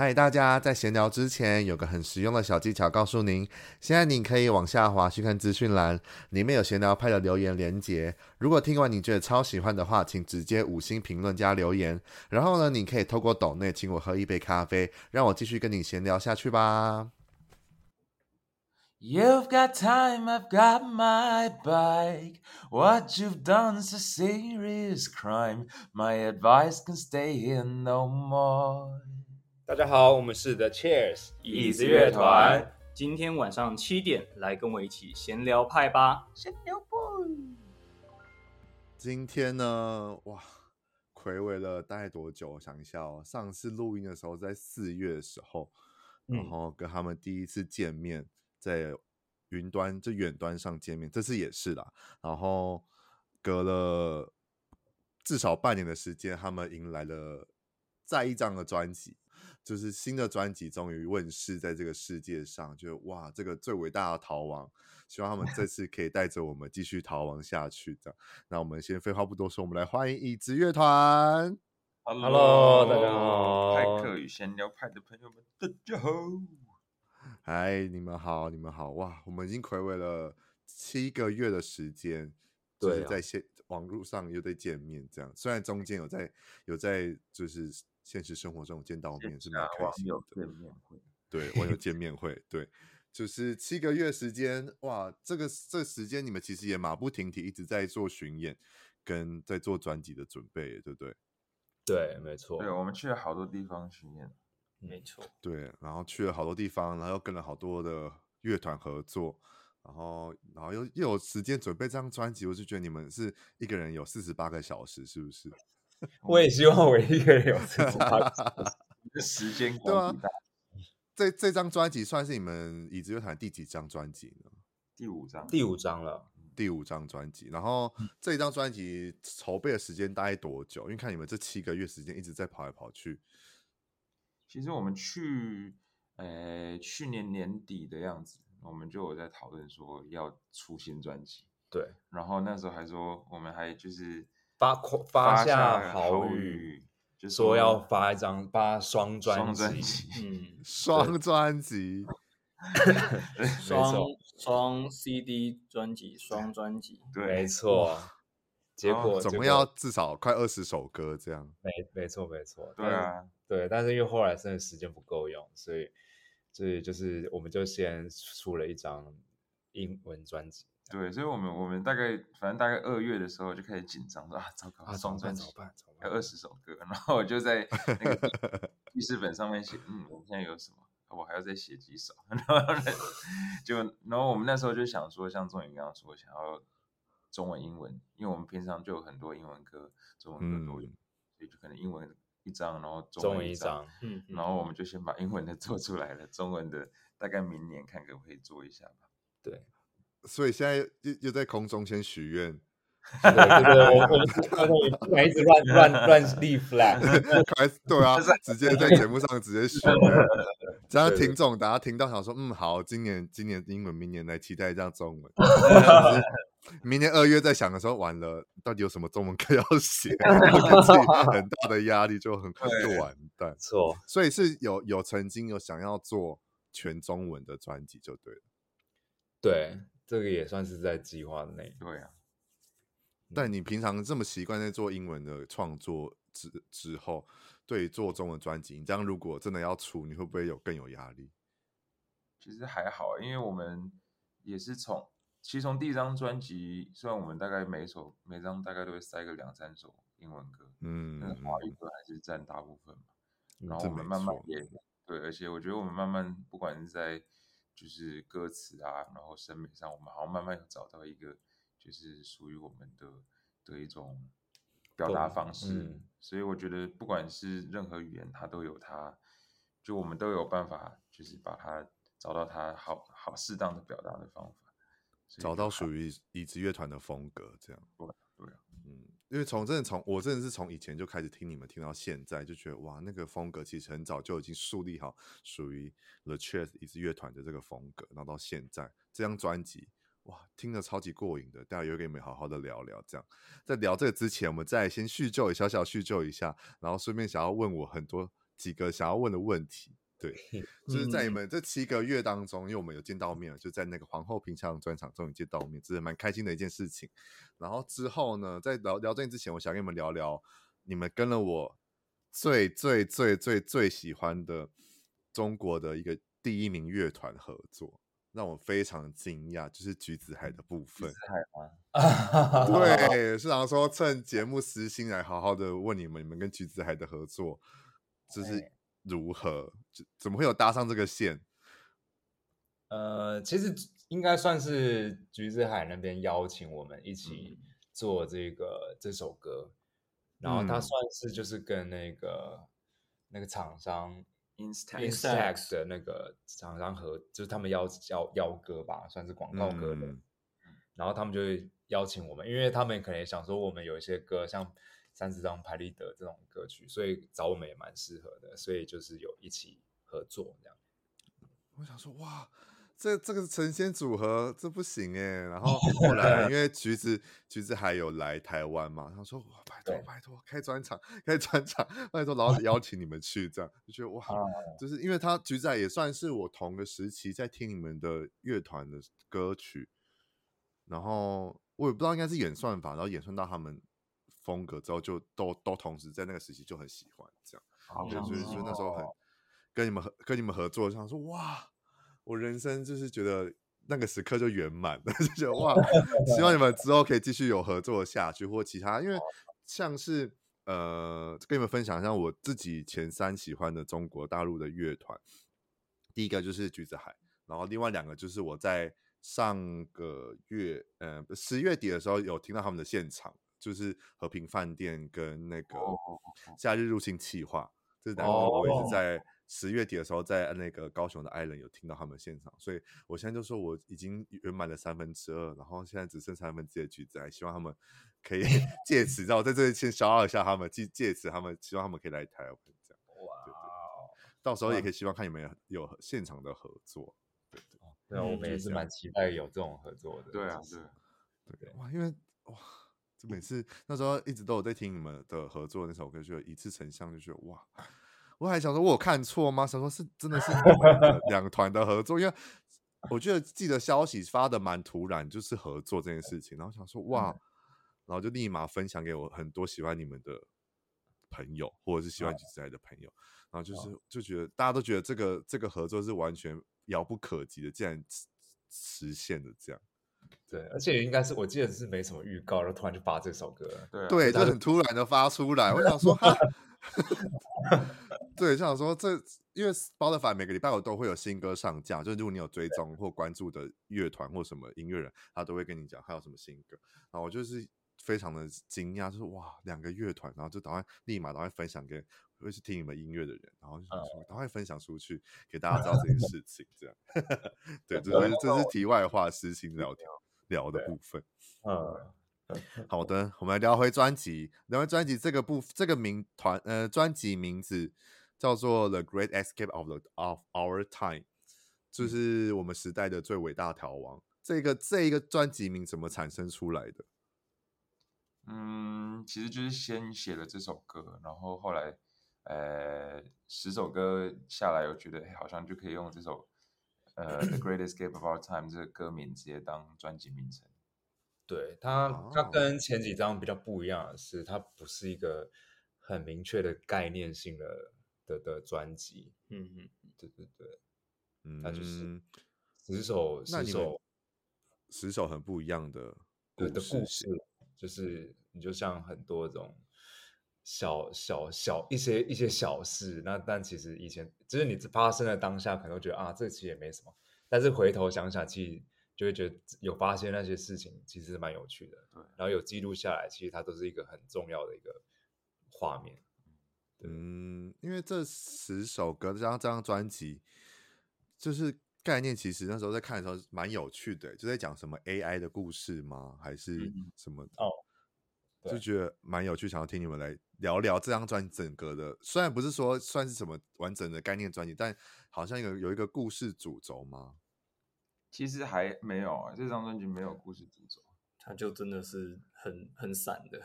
嗨，大家在闲聊之前有个很实用的小技巧，告诉您：现在你可以往下滑去看资讯栏，里面有闲聊派的留言连结。如果听完你觉得超喜欢的话，请直接五星评论加留言。然后呢，你可以透过抖内请我喝一杯咖啡，让我继续跟你闲聊下去吧。You've got time, I've got my bike. What you've done is a serious crime. My advice can stay here no more. 大家好，我们是 The Cheers 椅子乐团。今天晚上七点，来跟我一起闲聊派吧。闲聊派。今天呢，哇，睽违了大概多久？我想一下哦，上次录音的时候在四月的时候，然后跟他们第一次见面，在云端就远端上见面，这次也是啦。然后隔了至少半年的时间，他们迎来了再一张的专辑。就是新的专辑终于问世在这个世界上，就哇，这个最伟大的逃亡，希望他们这次可以带着我们继续逃亡下去。这样，那我们先废话不多说，我们来欢迎椅子乐团。Hello，大家好，派克与闲聊派的朋友们，大家好。嗨，你们好，你们好，哇，我们已经暌违了七个月的时间，就是在线、啊、网络上又在见面，这样，虽然中间有在有在就是。现实生活中见到面是蛮开心的，见。面会，对，我有见面会，对，就是七个月时间，哇，这个这个时间你们其实也马不停蹄，一直在做巡演，跟在做专辑的准备，对不对？对，没错，对，我们去了好多地方巡演，没错，对，然后去了好多地方，然后又跟了好多的乐团合作，然后然后又又有时间准备这张专辑，我就觉得你们是一个人有四十八个小时，是不是？我也希望我一个人有这个时间对啊，这这张专辑算是你们椅子乐团第几张专辑呢？第五张，第五张了，第五张专辑。然后这一张专辑筹备的时间大概多久？因为看你们这七个月时间一直在跑来跑去。其实我们去，呃，去年年底的样子，我们就有在讨论说要出新专辑。对，然后那时候还说，我们还就是。发发下豪语，就说要发一张发双专辑，嗯，双专辑，双双 CD 专辑，双专辑，对，没错。结果总共要至少快二十首歌这样，没没错没错，对啊，对，但是因为后来真的时间不够用，所以所以就是我们就先出了一张英文专辑。对，所以我们我们大概反正大概二月的时候就开始紧张，说啊，糟糕，啊，双专辑，要二十首歌，然后我就在那个记 事本上面写，嗯，我们现在有什么，我还要再写几首，然后就然后我们那时候就想说，像仲宇刚刚说，想要中文英文，因为我们平常就有很多英文歌，中文歌都有，嗯、所以就可能英文一张，然后中文一张，嗯，然后我们就先把英文的做出来了，中文的大概明年看可不可以做一下吧，对。所以现在又又在空中先许愿，对对对，我我还 一直乱乱乱立 flag，还对啊，直接在节目上直接许愿，这样听众大家听到想说，嗯，好，今年今年英文，明年来期待一下中文，明年二月在想的时候，完了，到底有什么中文歌要写，自己很大的压力就很快就完蛋，错，所以是有有曾经有想要做全中文的专辑就对了，对。这个也算是在计划内。对啊，但你平常这么习惯在做英文的创作之之后，对做中文专辑，你这样如果真的要出，你会不会有更有压力？其实还好，因为我们也是从，其实从第一张专辑，虽然我们大概每首每张大概都会塞个两三首英文歌，嗯，但是华语歌还是占大部分嘛。嗯、然后我们慢慢也对，而且我觉得我们慢慢不管是在就是歌词啊，然后审美上，我们好像慢慢有找到一个，就是属于我们的的一种表达方式。嗯、所以我觉得，不管是任何语言，它都有它，就我们都有办法，就是把它找到它好好适当的表达的方法，找到属于椅子乐团的风格，这样。对对啊，嗯。因为从真的从我真的是从以前就开始听你们听到现在，就觉得哇，那个风格其实很早就已经树立好属于 The c h e s s 一支乐团的这个风格，然后到现在这张专辑哇，听得超级过瘾的，待会有给你们好好的聊聊。这样在聊这个之前，我们再先叙旧，小小叙旧一下，然后顺便想要问我很多几个想要问的问题。对，就是在你们这七个月当中，因为我们有见到面，就在那个皇后平常专场终于见到面，这是蛮开心的一件事情。然后之后呢，在聊聊这之前，我想跟你们聊聊你们跟了我最最最最最喜欢的中国的一个第一名乐团合作，让我非常惊讶，就是橘子海的部分。橘子海吗？对，是想说趁节目私心来好好的问你们，你们跟橘子海的合作，就是。如何？怎么会有搭上这个线？呃，其实应该算是橘子海那边邀请我们一起做这个、嗯、这首歌，然后他算是就是跟那个、嗯、那个厂商 Instax 的那个厂商合，就是他们邀邀邀歌吧，算是广告歌的。嗯、然后他们就会邀请我们，因为他们可能也想说我们有一些歌像。三十张拍立得这种歌曲，所以找我们也蛮适合的，所以就是有一起合作这样。我想说，哇，这这个神仙组合，这不行哎。然后后来 因为橘子橘子还有来台湾嘛，他说哇，拜托拜托，开专场开专场，拜托，然后邀请你们去，这样就觉得哇，就是因为他橘子也算是我同个时期在听你们的乐团的歌曲，然后我也不知道应该是演算法，然后演算到他们。风格之后就都都同时在那个时期就很喜欢这样，所以所以那时候很。跟你们合跟你们合作，想说哇，我人生就是觉得那个时刻就圆满了，就觉得哇，希望你们之后可以继续有合作下去或其他，因为像是呃跟你们分享一下我自己前三喜欢的中国大陆的乐团，第一个就是橘子海，然后另外两个就是我在上个月呃十月底的时候有听到他们的现场。就是和平饭店跟那个夏日入侵企划，这两个我也是在十月底的时候在那个高雄的艾伦有听到他们现场，所以我现在就说我已经圆满了三分之二，然后现在只剩三分之一的橘子，还希望他们可以 借此，让我在这里先消耗一下他们，借借此他们希望他们可以来台湾这样，哇，到时候也可以希望看你们有现场的合作，对对，对啊，我们也是蛮期待有这种合作的，对啊，对对，哇，因为哇。就每次那时候一直都有在听你们的合作那首歌，就一次成像，就觉得哇！我还想说，我有看错吗？想说是真的是两团的合作，因为我觉得记得消息发的蛮突然，就是合作这件事情，然后想说哇，然后就立马分享给我很多喜欢你们的朋友，或者是喜欢橘子海的朋友，然后就是就觉得大家都觉得这个这个合作是完全遥不可及的，竟然实现的这样。对，而且应该是我记得是没什么预告，然后突然就发这首歌，对、啊，对，就很突然的发出来。我想说，对，就想说这，因为 Spotify 每个礼拜我都会有新歌上架，就是如果你有追踪或关注的乐团或什么音乐人，他都会跟你讲还有什么新歌。然后我就是非常的惊讶，就是哇，两个乐团，然后就打算立马打算分享给会去听你们音乐的人，然后就说赶快分享出去给大家知道这件事情，这样。对，这是这是题外话，私心聊天。聊的部分，嗯，好的，我们来聊回专辑。聊回专辑这个部，这个名团，呃，专辑名字叫做《The Great Escape of the of Our Time》，就是我们时代的最伟大逃亡。这个这一个专辑名怎么产生出来的？嗯，其实就是先写了这首歌，然后后来，呃，十首歌下来，我觉得好像就可以用这首。呃，《The Great Escape of Our Time》这个歌名直接当专辑名称。对它，它跟前几张比较不一样的是，它不是一个很明确的概念性的的的专辑。嗯嗯，对对对，嗯，它就是十首，十首，十首很不一样的的的故事，就是你就像很多种。小小小一些一些小事，那但其实以前就是你发生的当下，可能会觉得啊，这其实也没什么。但是回头想想，其实就会觉得有发现那些事情，其实是蛮有趣的。对，然后有记录下来，其实它都是一个很重要的一个画面。嗯，因为这十首歌这张这张专辑，就是概念，其实那时候在看的时候蛮有趣的，就在讲什么 AI 的故事吗？还是什么？哦。就觉得蛮有趣，想要听你们来聊聊这张专辑整个的。虽然不是说算是什么完整的概念专辑，但好像有有一个故事主轴吗？其实还没有啊，这张专辑没有故事主轴，它就真的是很很散的，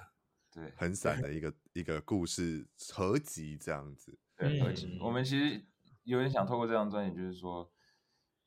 对，很散的一个一个故事合集这样子。对，合集。我们其实有点想透过这张专辑，就是说，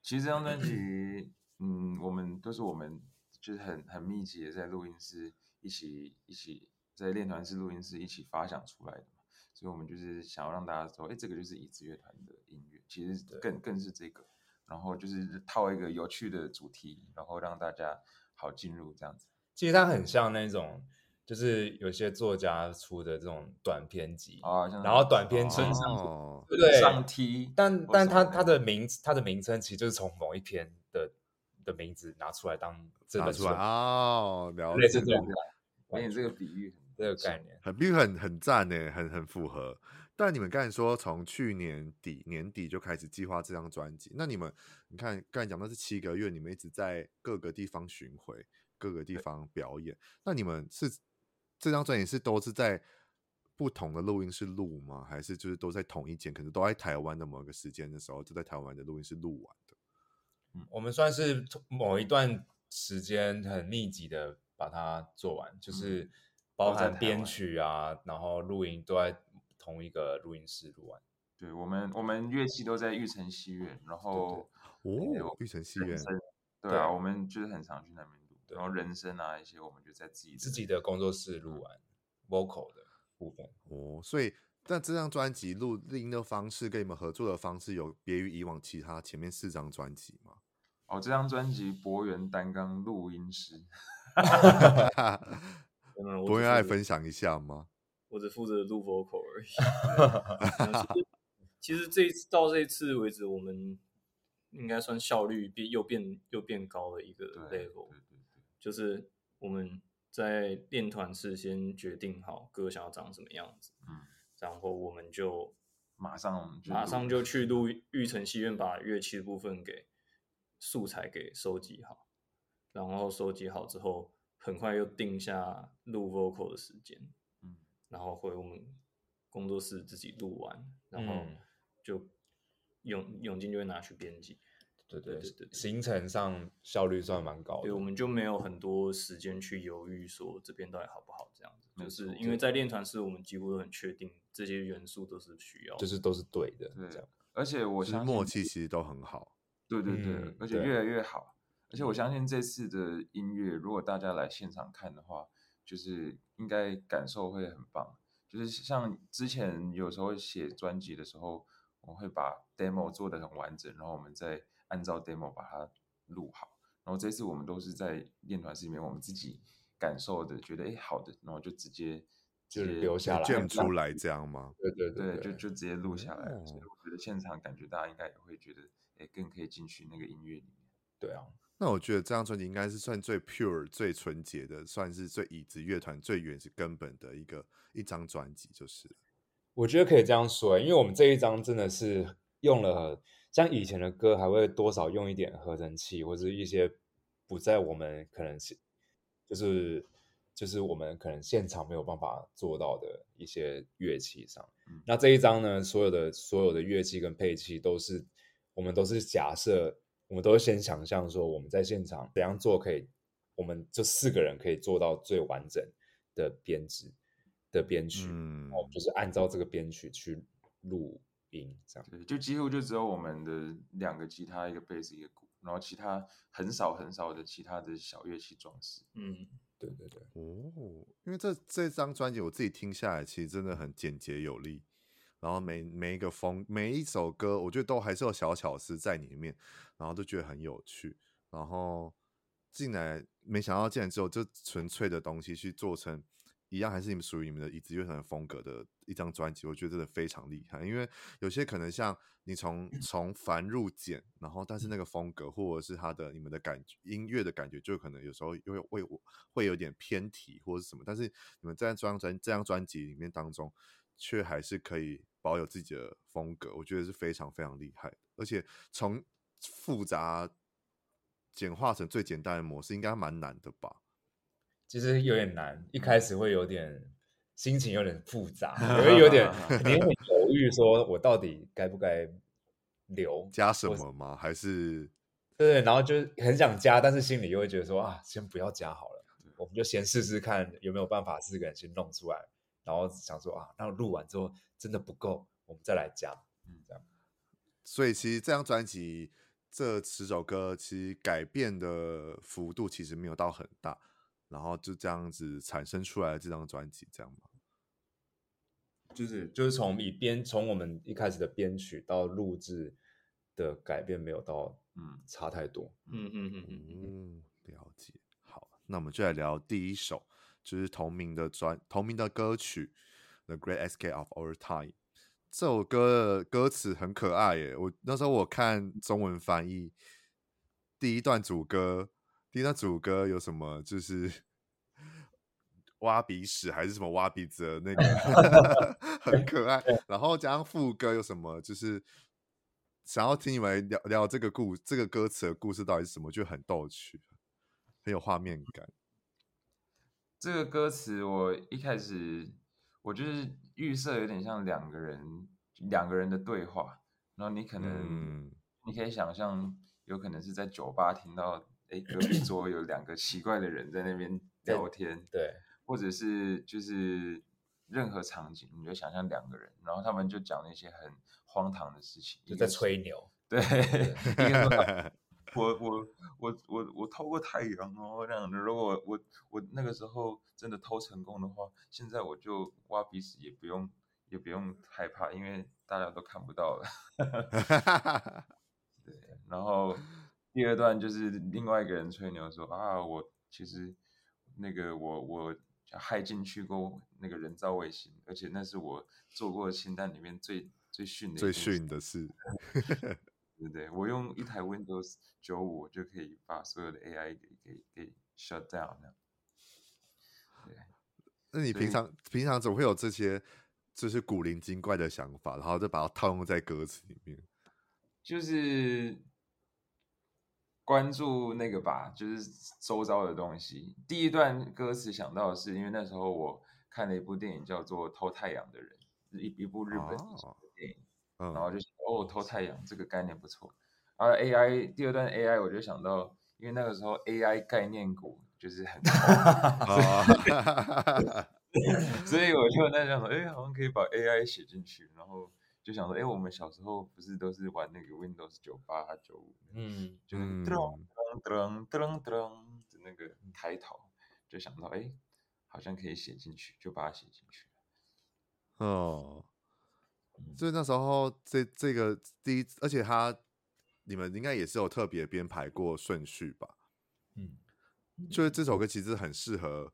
其实这张专辑，嗯，我们都是我们就是很很密集的在录音室一起一起在练团式录音室一起发想出来的嘛，所以我们就是想要让大家说，哎，这个就是椅子乐团的音乐，其实更更是这个，然后就是套一个有趣的主题，然后让大家好进入这样子。其实它很像那种。就是有些作家出的这种短篇集，哦、然后短篇村上，哦、对不对？上梯，但但它它的名它的名称其实就是从某一篇的的名字拿出来当这本书哦，了解，类似这种，给你这个比喻，这个概念，很比喻很很赞呢，很很符合。但你们刚才说从去年底年底就开始计划这张专辑，那你们你看刚才讲的是七个月，你们一直在各个地方巡回，各个地方表演，那你们是？这张专辑是都是在不同的录音室录吗？还是就是都在同一间？可能都在台湾的某个时间的时候，就在台湾的录音室录完的。嗯，我们算是某一段时间很密集的把它做完，就是包含编曲啊，然后录音都在同一个录音室录完。对，我们，我们乐器都在玉成戏院，然后对对哦，玉成戏院，对啊，我们就是很常去那边录。然后人声啊一些，我们就在自己自己的工作室录完 vocal 的部分哦。所以，但这张专辑录音的方式跟你们合作的方式有别于以往其他前面四张专辑吗？哦，这张专辑博元担纲录音师，博元爱分享一下吗？我只负责录 vocal 而已。其实这一次到这一次为止，我们应该算效率变又变又变高的一个 level。就是我们在练团时先决定好歌想要长什么样子，嗯，然后我们就马上马上就。去录玉成戏院，把乐器的部分给素材给收集好，然后收集好之后，很快又定下录 vocal 的时间，嗯，然后回我们工作室自己录完，然后就永永进就会拿去编辑。对对对，对，行程上效率算蛮高的。对，我们就没有很多时间去犹豫说这边到底好不好这样子，就是因为在练团时，我们几乎都很确定这些元素都是需要，就是都是对的。对，而且我相信默契其实都很好。对对对，嗯、而且越来越好。而且我相信这次的音乐，如果大家来现场看的话，就是应该感受会很棒。就是像之前有时候写专辑的时候，我会把 demo 做得很完整，然后我们再。按照 demo 把它录好，然后这次我们都是在练团室里面，我们自己感受的，觉得哎好的，然后就直接就留下来，卷出来这样吗？对对对，对，就就直接录下来。所以我觉得现场感觉大家应该也会觉得，哎，更可以进去那个音乐里面。对啊，那我觉得这张专辑应该是算最 pure、最纯洁的，算是最椅子乐团最原始根本的一个一张专辑，就是。我觉得可以这样说，因为我们这一张真的是用了。像以前的歌，还会多少用一点合成器，或者一些不在我们可能是就是就是我们可能现场没有办法做到的一些乐器上。嗯、那这一张呢，所有的所有的乐器跟配器都是我们都是假设，我们都是先想象说我们在现场怎样做可以，我们这四个人可以做到最完整的编制的编曲，嗯，就是按照这个编曲去录。音这样，对，就几乎就只有我们的两个吉他、一个贝斯、一个鼓，然后其他很少很少的其他的小乐器装饰。嗯，对对对。哦，因为这这张专辑我自己听下来，其实真的很简洁有力。然后每每一个风，每一首歌，我觉得都还是有小巧思在里面，然后都觉得很有趣。然后进来，没想到进来之后，就纯粹的东西去做成。一样还是你们属于你们的椅子乐团的风格的一张专辑，我觉得真的非常厉害。因为有些可能像你从从繁入简，然后但是那个风格或者是他的你们的感觉音乐的感觉，就可能有时候因为会会有点偏题或者是什么。但是你们在这张专这张专辑里面当中，却还是可以保有自己的风格，我觉得是非常非常厉害。而且从复杂简化成最简单的模式，应该蛮难的吧？其实有点难，一开始会有点心情有点复杂，因为有点 你很犹豫，说我到底该不该留加什么吗？还是对对，然后就很想加，但是心里又会觉得说啊，先不要加好了，我们就先试试看有没有办法四个人先弄出来，然后想说啊，那录完之后真的不够，我们再来加，嗯，这样。所以其实这张专辑这十首歌其实改变的幅度其实没有到很大，然后就这样子产生出来这张专辑，这样吗？就是就是从以编从我们一开始的编曲到录制的改变没有到嗯差太多，嗯嗯嗯嗯嗯，了解。好，那我们就来聊第一首，就是同名的专同名的歌曲《The Great Escape of Our Time》。这首歌的歌词很可爱耶，我那时候我看中文翻译，第一段主歌，第一段主歌有什么？就是。挖鼻屎还是什么挖鼻子的那个 很可爱，然后加上副歌有什么？就是想要听你们聊聊这个故这个歌词的故事到底是什么？就很逗趣，很有画面感。这个歌词我一开始我就是预设有点像两个人两个人的对话，然后你可能、嗯、你可以想象有可能是在酒吧听到哎隔壁桌有两个奇怪的人在那边 聊天，对。对或者是就是任何场景，你就想象两个人，然后他们就讲那些很荒唐的事情，就在吹牛。对，说 我我我我我偷过太阳哦，这样的。如果我我，我那个时候真的偷成功的话，现在我就挖鼻屎也不用也不用害怕，因为大家都看不到了。对，然后第二段就是另外一个人吹牛说啊，我其实那个我我。害进去过那个人造卫星，而且那是我做过的清单里面最最逊的。最逊的事，对不对？我用一台 Windows 九五就可以把所有的 AI 给给给 shut down 那那你平常平常总会有这些就是古灵精怪的想法，然后就把它套用在歌词里面，就是。关注那个吧，就是周遭的东西。第一段歌词想到的是，因为那时候我看了一部电影叫做《偷太阳的人》，一一部日本的电影，哦、然后就想哦，偷太阳这个概念不错。而 AI 第二段 AI 我就想到，因为那个时候 AI 概念股就是很高，所以我就在想说，哎，好像可以把 AI 写进去，然后。就想说，哎，我们小时候不是都是玩那个 Windows 九八九五，嗯，就是噔噔噔噔噔的那个开头，就想到，哎，好像可以写进去，就把它写进去。哦，所以那时候这这个第一，而且他你们应该也是有特别编排过顺序吧？嗯，就是这首歌其实很适合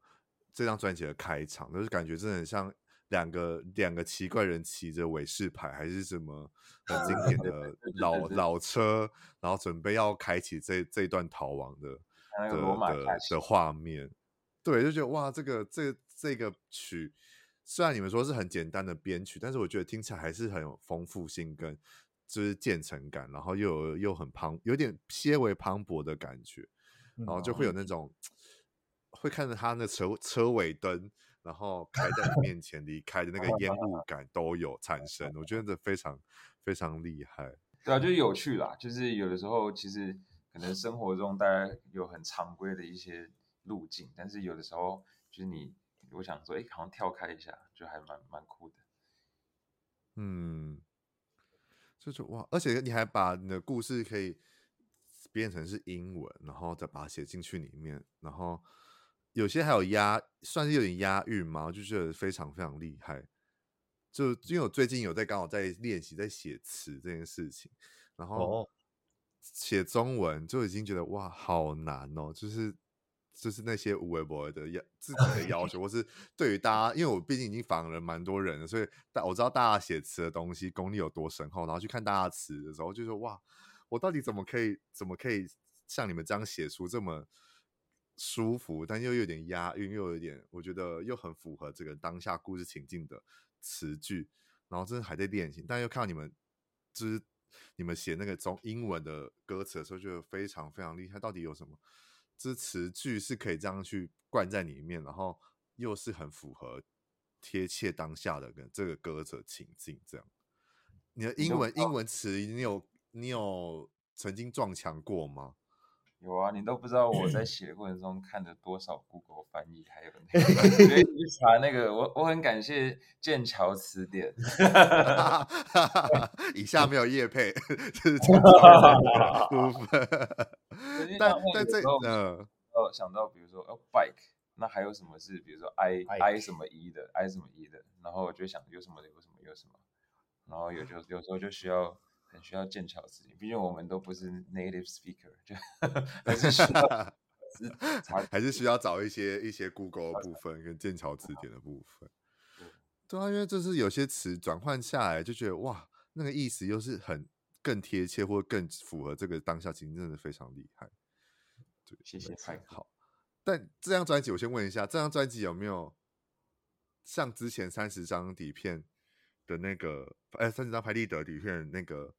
这张专辑的开场，就是感觉真的很像。两个两个奇怪人骑着伟士牌还是什么很经典的老老车，然后准备要开启这这段逃亡的的的的画面，对，就觉得哇，这个这这个曲虽然你们说是很简单的编曲，但是我觉得听起来还是很有丰富性跟就是渐层感，然后又有又很磅，有点些微磅礴的感觉，然后就会有那种 会看着他那车车尾灯。然后开在你面前离开的那个 烟雾感都有产生，我觉得这非常非常厉害。对啊，就是有趣啦。就是有的时候其实可能生活中大家有很常规的一些路径，但是有的时候就是你，我想说，哎，好像跳开一下，就还蛮蛮酷的。嗯，就是哇，而且你还把你的故事可以变成是英文，然后再把它写进去里面，然后。有些还有押，算是有点押韵嘛，我就觉得非常非常厉害。就因为我最近有在刚好在练习在写词这件事情，然后写中文就已经觉得哇好难哦，就是就是那些无微博的要自己的要求，或是对于大家，因为我毕竟已经访了蛮多人了，所以大我知道大家写词的东西功力有多深厚，然后去看大家词的时候，就说哇，我到底怎么可以怎么可以像你们这样写出这么。舒服，但又有点押韵，又有点，我觉得又很符合这个当下故事情境的词句。然后真的还在练习，但又看到你们，就是你们写那个中英文的歌词的时候，就非常非常厉害。到底有什么？这词句是可以这样去灌在里面，然后又是很符合贴切当下的跟这个歌者情境。这样，你的英文英文词，你有你有曾经撞墙过吗？有啊，你都不知道我在 写的过程中看了多少 Google 翻译，还有那个，去查那个，我我很感谢剑桥词典。以下没有业配，这是剑桥部分。但但这呃，哦，想到比如说哦，bike，那还有什么是比如说 i i 什么 e 的，i 什么 e 的，然后我就想有什么有什么有什么，然后有就有时候就需要。很需要剑桥词典，毕竟我们都不是 native speaker，就 还是需要 还是需要找一些一些 Google 的部分跟剑桥词典的部分。对啊，因为就是有些词转换下来，就觉得哇，那个意思又是很更贴切，或更符合这个当下情境，真的非常厉害。对，谢谢，太好。但这张专辑，我先问一下，这张专辑有没有像之前三十张底片的那个，哎，三十张拍立得底片那个？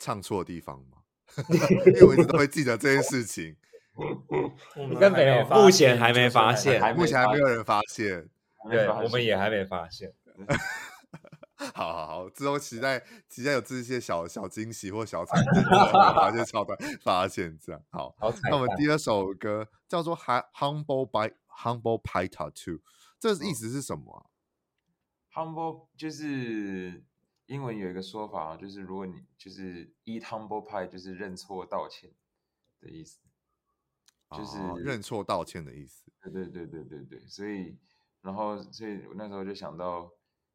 唱错的地方吗？因为我一直都会记得这件事情。应该没有，目前还没发现，目前还没有人发现。对，我们也还没发现。好好好，之后期待期待有这些小小惊喜或小彩蛋，发现超短，发现这样。好，那我们第二首歌叫做《Humble by Humble Pie Tattoo》，这意思是什么啊？Humble 就是。英文有一个说法，就是如果你就是 eat humble pie，就是认错道歉的意思，就是、哦、认错道歉的意思。对对对对对对，所以然后所以我那时候就想到，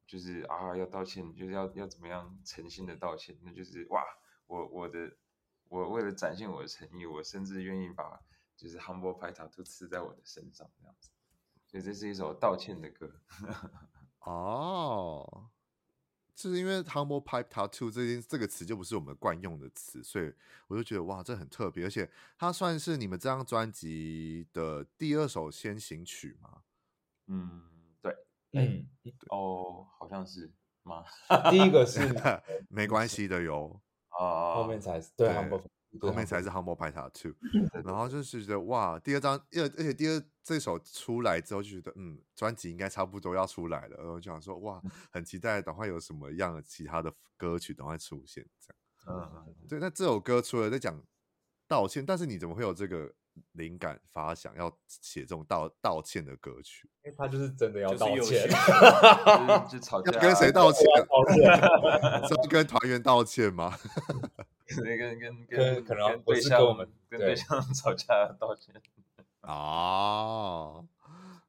就是啊要道歉，就是要要怎么样诚心的道歉，那就是哇，我我的我为了展现我的诚意，我甚至愿意把就是 humble pie tattoo 刺在我的身上这样子，所以这是一首道歉的歌。哦。就是因为 humble pipe tattoo 这件这个词就不是我们惯用的词，所以我就觉得哇，这很特别，而且它算是你们这张专辑的第二首先行曲吗？嗯，对，嗯，哦，好像是吗？第一个是 没关系的哟，啊，后面才是对 humble。后面才是 Humble Pie Tattoo，然后就是觉得哇，第二张，而而且第二这首出来之后就觉得，嗯，专辑应该差不多要出来了，然后就想说哇，很期待等会有什么样的其他的歌曲等会出现这样。嗯，对，那这首歌除了在讲道歉，但是你怎么会有这个灵感发想要写这种道道歉的歌曲？因为他就是真的要道歉，就吵架，要跟谁道歉？是跟团员道歉吗？跟跟跟跟可能跟对象跟对象 吵架道歉哦，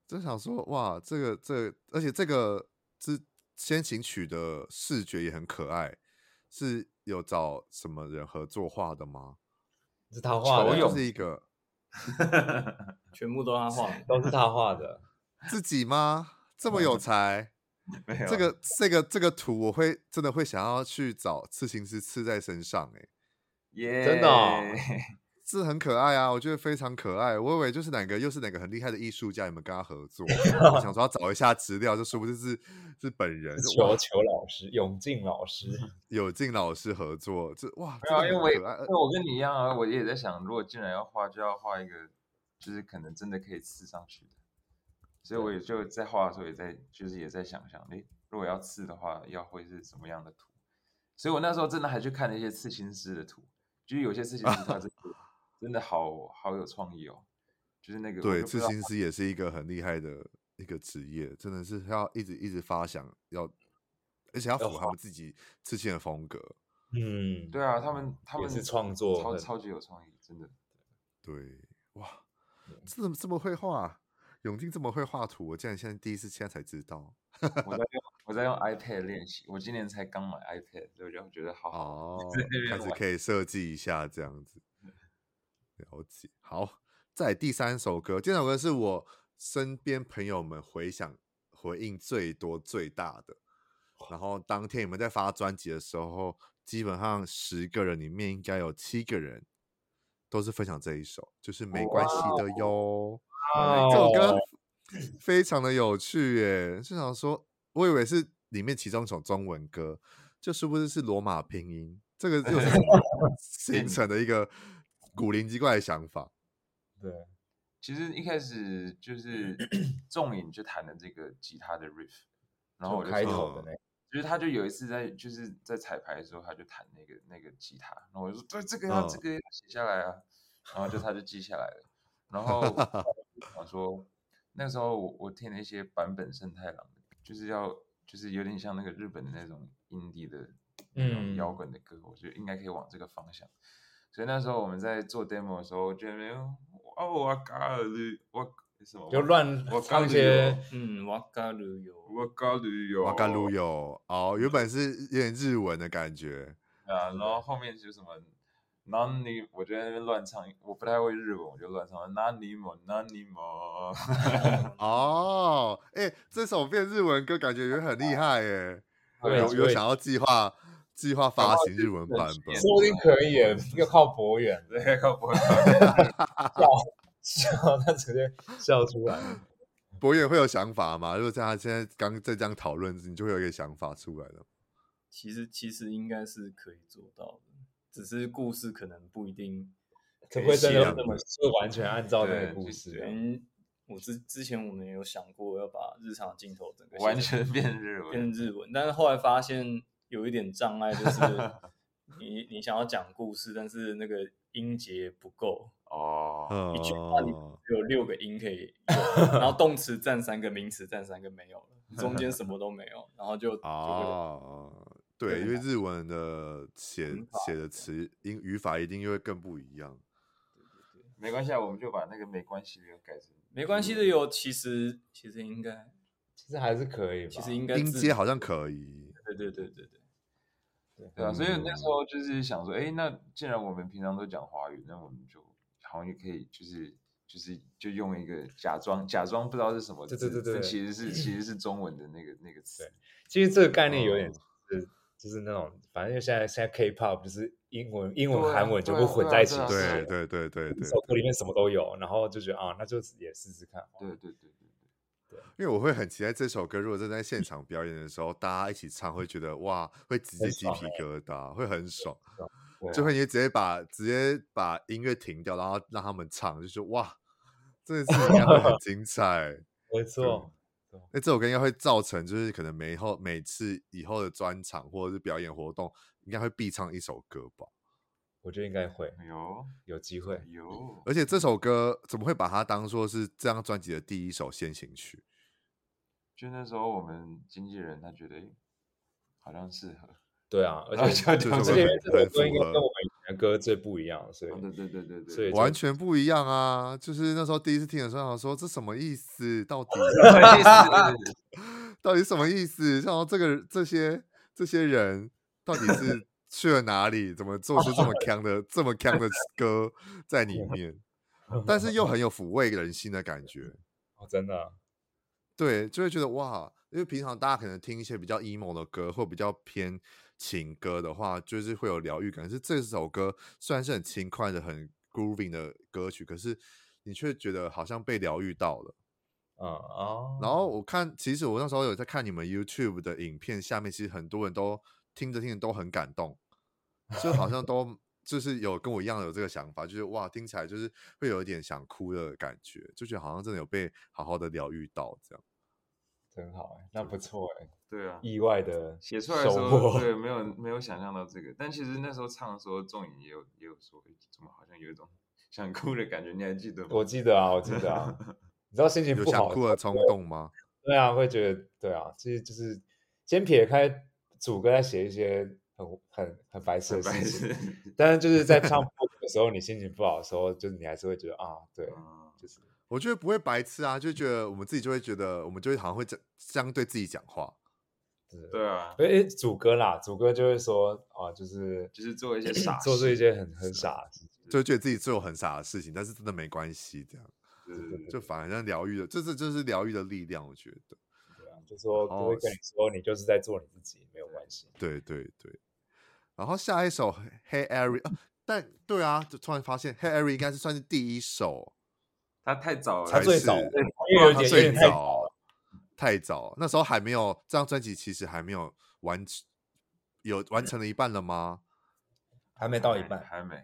真想说哇，这个这个，而且这个之先行曲的视觉也很可爱，是有找什么人合作画的吗？是他画的，是一个，全部都他画，都是他画的，自己吗？这么有才。没有这个这个这个图，我会真的会想要去找刺青师刺在身上，哎，耶，真的，哦，是很可爱啊，我觉得非常可爱。我以为就是哪个又是哪个很厉害的艺术家，你们跟他合作，我想说要找一下资料，就说不定是是本人，求求老师，永进老师，永进老师合作，这哇，没有，因为我因为我跟你一样啊，我也在想，如果既然要画，就要画一个，就是可能真的可以刺上去的。所以我也就在画的时候，也在就是也在想象，诶，如果要刺的话，要会是什么样的图？所以我那时候真的还去看了一些刺青师的图，就是有些刺青师他真的 真的好好有创意哦，就是那个对，刺青师也是一个很厉害的一个职业，真的是要一直一直发想，要而且要符合他们自己刺青的风格。嗯，对啊，他们他们是创作超超级有创意，真的。对，哇，这怎么这么会画。永进这么会画图，我竟然现在第一次现在才知道。我在用我在用 iPad 练习，我今年才刚买 iPad，所以就觉得好好哦，开始可以设计一下这样子。了解，好，在第三首歌，这首歌是我身边朋友们回想回应最多最大的。然后当天你们在发专辑的时候，基本上十个人里面应该有七个人都是分享这一首，就是没关系的哟。这首歌非常的有趣耶，就想说，我以为是里面其中一首中文歌，就是不是是罗马拼音？这个就是 形成的一个古灵精怪的想法。对，其实一开始就是 仲影就弹的这个吉他的 riff，然后我就开头的那个，就是他就有一次在就是在彩排的时候，他就弹那个那个吉他，然后我就说，对，这个要这个要写下来啊。然后就他就记下来了。然后 我说那时候我我听了一些坂本慎太郎，就是要就是有点像那个日本的那种 indie 的那种摇滚的歌，嗯、我觉得应该可以往这个方向。所以那时候我们在做 demo 的时候，觉得没有哦，我嘎了，我什么就乱我唱些嗯，我嘎了有，我嘎了有，我嘎了有哦，原本是有点日文的感觉。啊，然后后面就什么，那你我觉得那边乱唱，我不太会日文，我就乱唱，那你么那你么，哦，哎，这首变日文歌感觉也很厉害耶，有有想要计划。计划发行日文版本，说不定可以耶，要靠博远，对，靠博远，笑笑，他直接笑出来。博远会有想法吗？如果像他现在刚在这样讨论，你就会有一个想法出来了。其实其实应该是可以做到的，只是故事可能不一定可不会真的那么就完全按照那个故事。嗯，我之之前我们也有想过要把日常镜头整个完全变日文，变日文，但是后来发现。有一点障碍，就是 你你想要讲故事，但是那个音节不够哦。一句话你只有六个音可以 用，然后动词占三个，名词占三个没有了，中间什么都没有，然后就哦，对，因为日文的写写的词音语法一定又会更不一样。没关系啊，我们就把那个没关系的改成没关系的有，其实其实应该其实还是可以，其实应该音阶好像可以。对对对对对。对啊，所以那时候就是想说，哎，那既然我们平常都讲华语，那我们就好像也可以，就是就是就用一个假装假装不知道是什么字，对对对对，其实是其实是中文的那个那个词。其实这个概念有点是就是那种，反正就现在现在 K-pop 就是英文英文韩文就会混在一起，对对对对对，一首歌里面什么都有，然后就觉得啊，那就也试试看。对对对对对。因为我会很期待这首歌，如果正在现场表演的时候，大家一起唱，会觉得哇，会直接鸡皮疙瘩，会很爽。就会你直接把直接把音乐停掉，然后让他们唱，就说哇，这次应该会很 精彩。没错，那这首歌应该会造成，就是可能每后每次以后的专场或者是表演活动，应该会必唱一首歌吧。我觉得应该会有有机会有，而且这首歌怎么会把它当做是这张专辑的第一首先行曲？就那时候我们经纪人他觉得好像适合，对啊，而且这这首歌应该跟我歌最不一样，所以对对对对对，所以完全不一样啊！就是那时候第一次听的时候，想说这什么意思？到底 到底什么意思？像说这个这些这些人到底是？去了哪里？怎么做出这么强的、这么强的 歌在里面？但是又很有抚慰人心的感觉哦，真的。对，就会觉得哇，因为平常大家可能听一些比较 emo 的歌，或比较偏情歌的话，就是会有疗愈感。可是这首歌虽然是很轻快的、很 grooving 的歌曲，可是你却觉得好像被疗愈到了。啊啊！然后我看，其实我那时候有在看你们 YouTube 的影片，下面其实很多人都。听着听着都很感动，就好像都就是有跟我一样有这个想法，就是哇，听起来就是会有一点想哭的感觉，就觉得好像真的有被好好的疗愈到，这样，真好哎，那不错哎，对啊，意外的写出来的时候，对，没有没有想象到这个，但其实那时候唱的时候，仲颖也有也有说，怎么好像有一种 想哭的感觉，你还记得吗？我记得啊，我记得啊，你知道心情不好有想哭的冲动吗？对啊，会觉得对啊，其实就是先撇开。主歌在写一些很很很白痴的事情，但是就是在唱的时候，你心情不好的时候，就是你还是会觉得啊，对，就是我觉得不会白痴啊，就觉得我们自己就会觉得，我们就会好像会这这样对自己讲话，对啊，哎，主歌啦，主歌就会说啊，就是就是做一些 傻，做出一些很很傻的事情，就觉得自己做很傻的事情，但是真的没关系，这样，就反而像疗愈的，这是这是疗愈的力量，我觉得。对啊就说不会跟你说，你就是在做你自己，没有关系。对对对。然后下一首《Hey Ari》，但对啊，就突然发现《Hey Ari》应该是算是第一首。他太早了，他最早，因为有点最早，太早。那时候还没有这张专辑，其实还没有完，有完成了一半了吗？还没到一半，还没。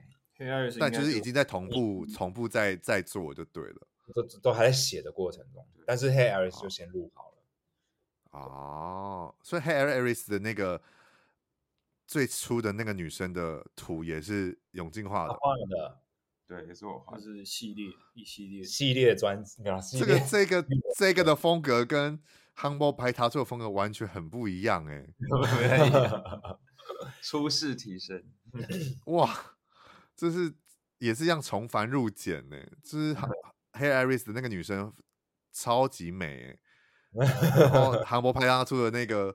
但就是已经在同步同步在在做就对了，都都还在写的过程中。但是《Hey Ari》就先录好了。哦，所以 Hey Aries 的那个最初的那个女生的图也是永进化的，画的，对，也是我画，就是系列一系列系列专辑，这个这个这个的风格跟 Humble Pie 他做的风格完全很不一样 哎，初试提升，哇，这是也是一样重返入简呢，就是 Hey Iris 的那个女生超级美，然后 Humble 他出的那个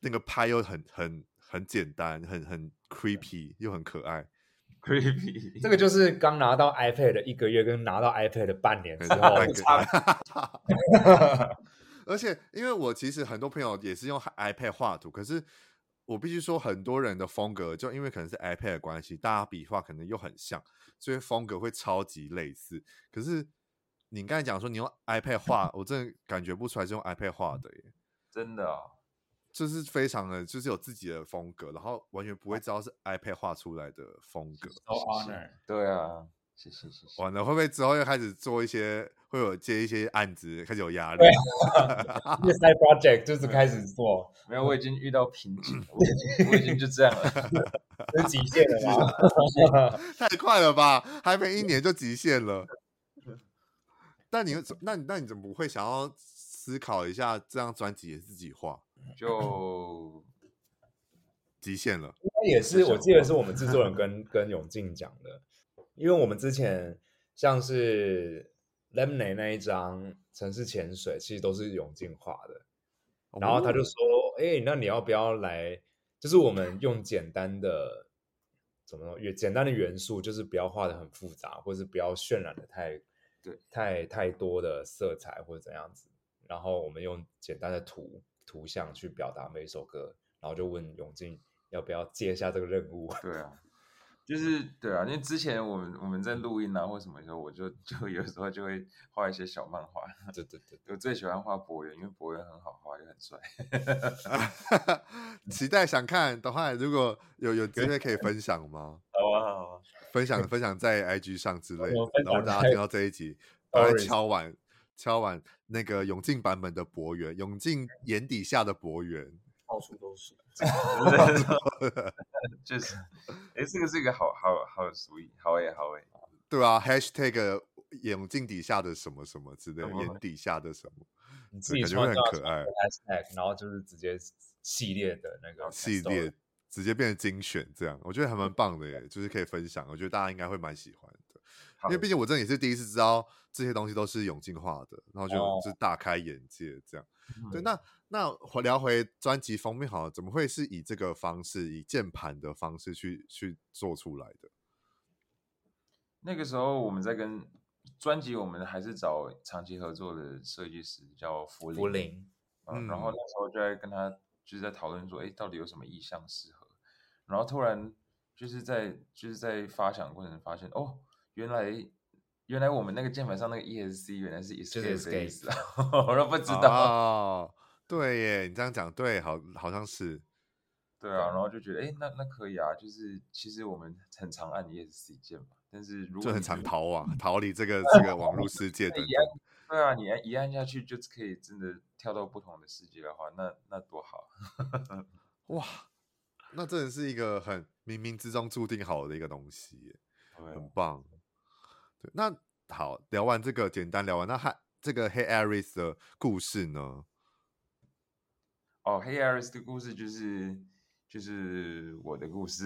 那个拍又很很很简单，很很 creepy 又很可爱。Creepy，这个就是刚拿到 iPad 一个月跟拿到 iPad 半年之后 而且，因为我其实很多朋友也是用 iPad 画图，可是我必须说，很多人的风格就因为可能是 iPad 的关系，大家笔画可能又很像，所以风格会超级类似。可是你刚才讲说你用 iPad 画，我真的感觉不出来是用 iPad 画的耶，真的啊。就是非常的，就是有自己的风格，然后完全不会知道是 iPad 画出来的风格。So honor，对啊，谢谢谢谢。完了，会不会之后又开始做一些，会有接一些案子，开始有压力？对，side project 就 是开始做。没有，我已经遇到瓶颈了，我已经就这样了，是极限了吗？太快了吧，还没一年就极限了。但你，那你，那你怎么不会想要思考一下，这张专辑也自己画？就 极限了，应该也是，我记得是我们制作人跟跟永进讲的，因为我们之前像是 Lemonade 那一张城市潜水，其实都是永进画的，然后他就说，哎、欸，那你要不要来？就是我们用简单的怎么说，越简单的元素，就是不要画的很复杂，或是不要渲染的太对，太太多的色彩或者怎样子，然后我们用简单的图。图像去表达每一首歌，然后就问永进要不要接下这个任务。对啊，就是对啊，因为之前我们我们在录音啊或什么时候，我就就有时候就会画一些小漫画。对对对，我最喜欢画博元，因为博元很好画，也很帅。期待想看，的话如果有有机会可以分享吗？好啊好啊，分享分享在 IG 上之类的，然后大家听到这一集，把它敲完。敲完那个永进版本的博元，永进眼底下的博元，到处都是，就是，哎，这个是一个好好好主意，好诶好诶，对啊，#hashtag 眼镜底下的什么什么之类眼底下的什么，你自己感觉会很可爱，#hashtag 然后就是直接系列的那个系列，直接变成精选这样，我觉得还蛮棒的耶，就是可以分享，我觉得大家应该会蛮喜欢的，因为毕竟我真的也是第一次知道。这些东西都是永进化的，然后就、哦、就是大开眼界这样。嗯、对，那那聊回专辑封面好了，怎么会是以这个方式，以键盘的方式去去做出来的？那个时候我们在跟专辑，我们还是找长期合作的设计师叫福林，福林、嗯，然后那时候就在跟他就是在讨论说，哎，到底有什么意向适合？然后突然就是在就是在发想过程中发现，哦，原来。原来我们那个键盘上那个 ESC 原来是 escape 啊，我都不知道。哦，对耶，你这样讲对，好好像是。对啊，然后就觉得，哎，那那可以啊，就是其实我们很常按 ESC 键嘛，但是如果就很常逃网，逃离这个这个网络世界的。对啊，你按一按下去就可以真的跳到不同的世界的话，那那多好。哇，那真的是一个很冥冥之中注定好的一个东西，很棒。那好，聊完这个简单聊完，那还这个 Hey Iris 的故事呢？哦，Hey Iris 的故事就是就是我的故事，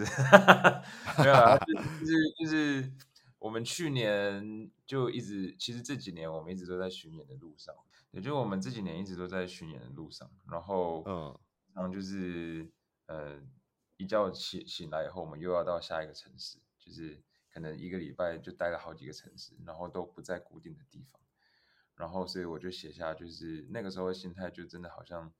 没有啊，就是就是我们去年就一直，其实这几年我们一直都在巡演的路上，也就是我们这几年一直都在巡演的路上，然后嗯，然后就是呃，一觉醒醒来以后，我们又要到下一个城市，就是。可能一个礼拜就待了好几个城市，然后都不在固定的地方，然后所以我就写下，就是那个时候的心态就真的好像，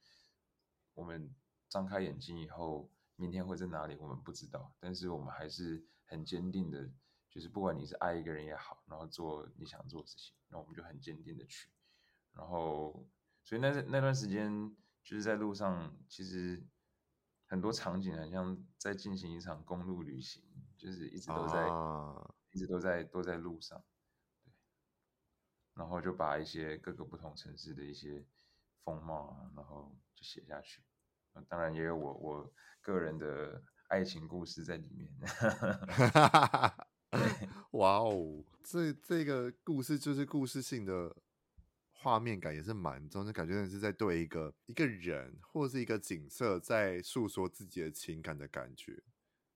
我们张开眼睛以后，明天会在哪里我们不知道，但是我们还是很坚定的，就是不管你是爱一个人也好，然后做你想做的事情，那我们就很坚定的去，然后所以那那段时间就是在路上，其实很多场景很像在进行一场公路旅行。就是一直都在，啊、一直都在，都在路上，对。然后就把一些各个不同城市的一些风貌啊，然后就写下去。当然也有我我个人的爱情故事在里面。哇哦，这这个故事就是故事性的画面感也是蛮重，就感觉是在对一个一个人或者是一个景色在诉说自己的情感的感觉。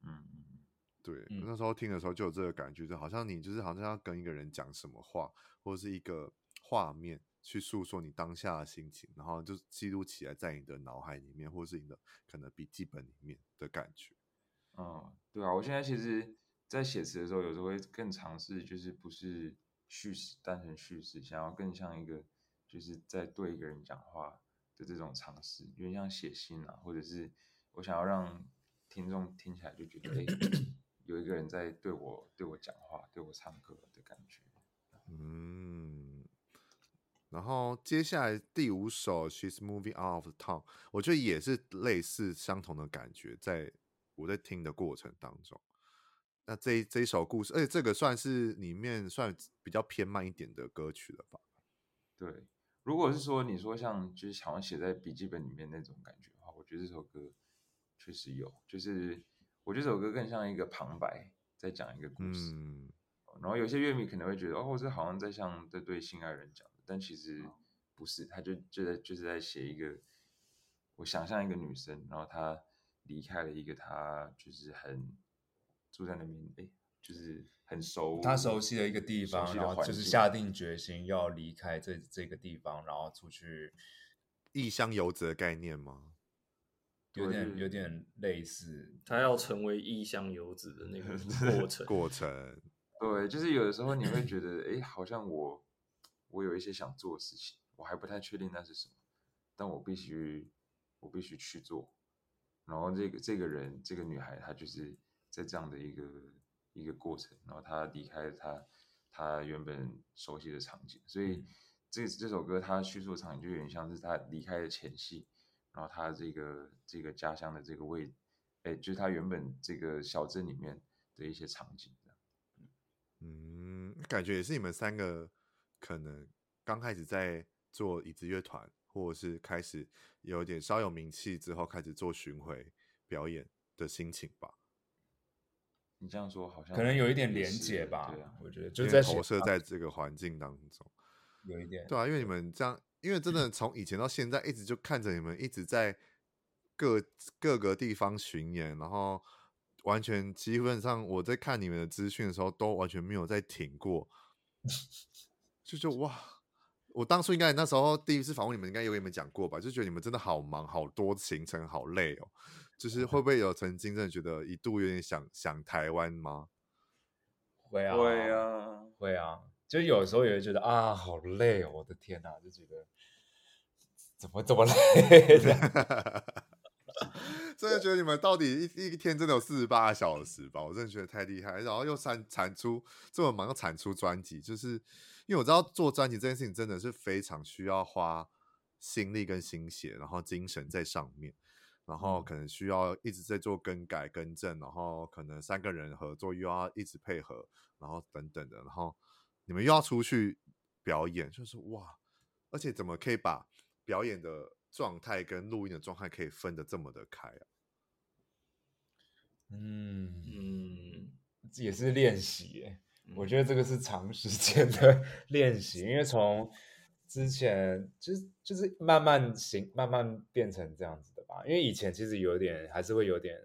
嗯嗯，对，嗯、那时候听的时候就有这个感觉，就好像你就是好像要跟一个人讲什么话，或者是一个画面去诉说你当下的心情，然后就记录起来在你的脑海里面，或是你的可能笔记本里面的感觉。嗯，对啊，我现在其实。在写词的时候，有时候会更尝试，就是不是叙事，单纯叙事，想要更像一个，就是在对一个人讲话的这种尝试，有点像写信啊，或者是我想要让听众听起来就觉得，哎，有一个人在对我对我讲话，对我唱歌的感觉。嗯，然后接下来第五首《She's Moving Out of Town》，我觉得也是类似相同的感觉，在我在听的过程当中。那这一这一首故事，而且这个算是里面算比较偏慢一点的歌曲了吧？对，如果是说你说像就是想要写在笔记本里面那种感觉的话，我觉得这首歌确实有，就是我觉得这首歌更像一个旁白，在讲一个故事。嗯，然后有些乐迷可能会觉得，哦，这好像在像在对心爱人讲的，但其实不是，他就就在就是在写一个，我想象一个女生，然后她离开了一个她就是很。住在那边，哎，就是很熟，她熟悉的一个地方，然后就是下定决心要离开这这个地方，然后出去异乡游子的概念吗？有点有点类似，他要成为异乡游子的那个 过程过程。对，就是有的时候你会觉得，哎，好像我我有一些想做的事情，我还不太确定那是什么，但我必须我必须去做。然后这个这个人这个女孩她就是。在这样的一个一个过程，然后她离开了他他原本熟悉的场景，所以这这首歌它叙述的场景就有点像是她离开的前夕，然后他这个这个家乡的这个位，哎，就是他原本这个小镇里面的一些场景。嗯，感觉也是你们三个可能刚开始在做椅子乐团，或者是开始有点稍有名气之后开始做巡回表演的心情吧。你这样说好像可能有一点连结吧，对啊，我觉得就在投射在这个环境当中，有一点对啊，因为你们这样，因为真的从以前到现在一直就看着你们一直在各各个地方巡演，然后完全基本上我在看你们的资讯的时候都完全没有在停过，就就哇，我当初应该那时候第一次访问你们，应该有跟你们讲过吧，就觉得你们真的好忙，好多行程，好累哦。就是会不会有曾经真的觉得一度有点想想台湾吗？会啊，会啊，会啊！就有时候也会觉得啊，好累哦！我的天哪，就觉得怎么这么 累？真的觉得你们到底一一天真的有四十八个小时吧？我真的觉得太厉害，然后又产产出这么忙，又产出专辑，就是因为我知道做专辑这件事情真的是非常需要花心力跟心血，然后精神在上面。然后可能需要一直在做更改、更正，然后可能三个人合作又要一直配合，然后等等的，然后你们又要出去表演，就是哇！而且怎么可以把表演的状态跟录音的状态可以分得这么的开啊？嗯嗯，也是练习耶，我觉得这个是长时间的练习，因为从之前就是就是慢慢行，慢慢变成这样子的吧。因为以前其实有点还是会有点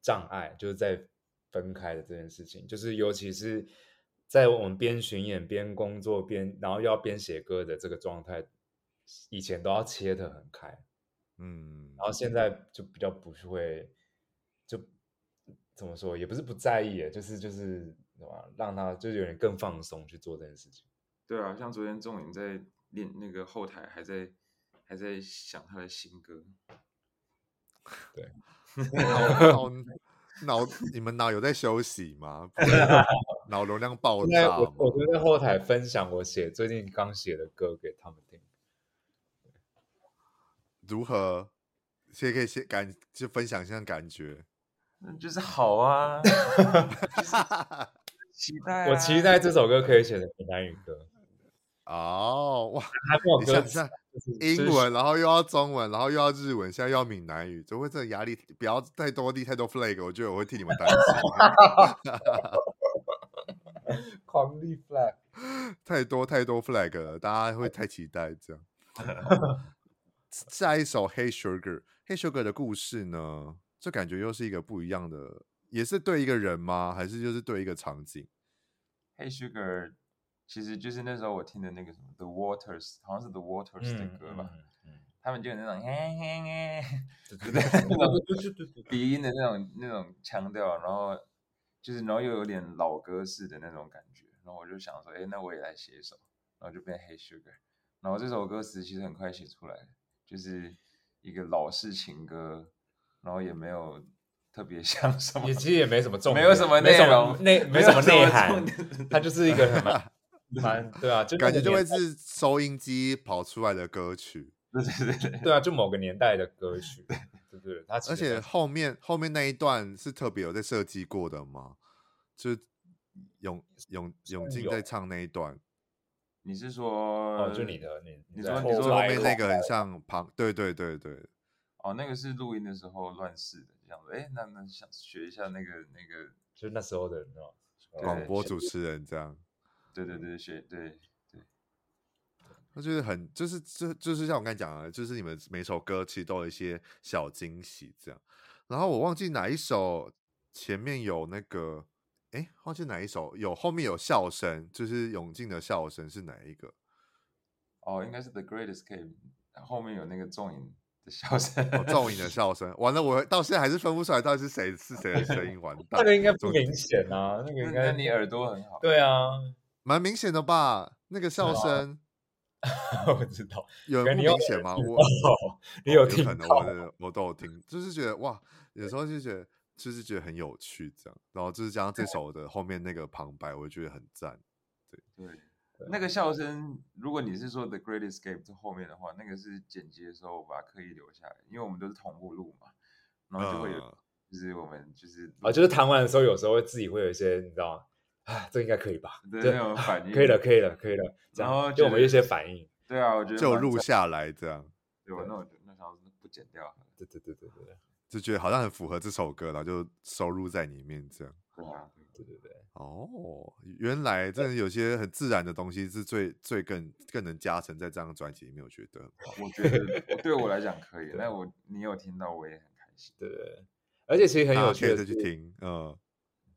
障碍，就是在分开的这件事情，就是尤其是在我们边巡演边工作边，然后又要边写歌的这个状态，以前都要切得很开，嗯，然后现在就比较不会，就怎么说，也不是不在意，就是就是什么，让他就是有点更放松去做这件事情。对啊，像昨天仲颖在。练那个后台还在还在想他的新歌，对，脑脑你们脑有在休息吗？脑容量爆炸。我我就在后台分享我写最近刚写的歌给他们听，如何？先可以先感就分享一下感觉，嗯，就是好啊 期待、啊，我期待这首歌可以写成闽南语歌。哦，哇！还没有歌词，英文，然后又要中文，然后又要日文，现在又要闽南语，怎么会这个压力？不要太多，立太多 flag，我觉得我会替你们担心。狂立 flag，太多太多 flag 了，大家会太期待这样。下一首《Hey Sugar》，《Hey Sugar》的故事呢，就感觉又是一个不一样的，也是对一个人吗？还是就是对一个场景？《Hey Sugar》其实就是那时候我听的那个什么《The Waters》，好像是《The Waters》的歌吧。嗯嗯嗯、他们就有那种嘿嘿嘿，对对 对，那种鼻音的那种那种腔调，然后就是然后又有点老歌式的那种感觉，然后我就想说，哎，那我也来写一首，然后就变《Hey Sugar》。然后这首歌词其实很快写出来，就是一个老式情歌，然后也没有特别 像什么，也其实也没什么重，没有什么内容，内没什么内涵，它就是一个很蛮蛮对啊，就感觉就会是收音机跑出来的歌曲，对对对对啊，就某个年代的歌曲，对对对，它而且后面后面那一段是特别有在设计过的吗？就是永永永进在唱那一段。你是说，哦，就你的，你你说你说后面那个很像旁，对对对对，哦，那个是录音的时候乱试的，这样子，哎，那那想学一下那个那个，就是那时候的广播主持人这样，对对对，学对对，那就是很就是就就是像我刚才讲的，就是你们每首歌其实都有一些小惊喜这样，然后我忘记哪一首前面有那个。哎，忘记哪一首有后面有笑声，就是永进的笑声是哪一个？哦，应该是 The Great Escape，后面有那个重影的笑声，仲影、哦、的笑声。完了，我到现在还是分不出来到底是谁是谁的声音。完蛋，那个应该不明显啊，那个应该你耳朵很好。对啊，蛮明显的吧？那个笑声，我不知道有人不明显吗？我 你有听到？我我都有听，就是觉得哇，有时候就觉得。就是觉得很有趣，这样，然后就是加上这首的后面那个旁白，我就觉得很赞。对对，那个笑声，如果你是说 The Great Escape 这后面的话，那个是剪辑的时候我把它刻意留下来，因为我们都是同步录嘛，然后就会有，嗯、就是我们就是啊，就是弹完的时候，有时候会自己会有一些，你知道吗？啊，这应该可以吧？对，那种反应，可以了，可以了，可以了。然后就我们一些反应，对啊，我觉得就录下来这样。对吧？那我那条不剪掉。对对对对对。就觉得好像很符合这首歌，然后就收录在里面这样。对啊，对对对。哦，原来真的有些很自然的东西是最最更更能加成在这张专辑里面，我觉得。我觉得对我来讲可以，但我你有听到我也很开心。对对。而且其实很有趣的去听，嗯。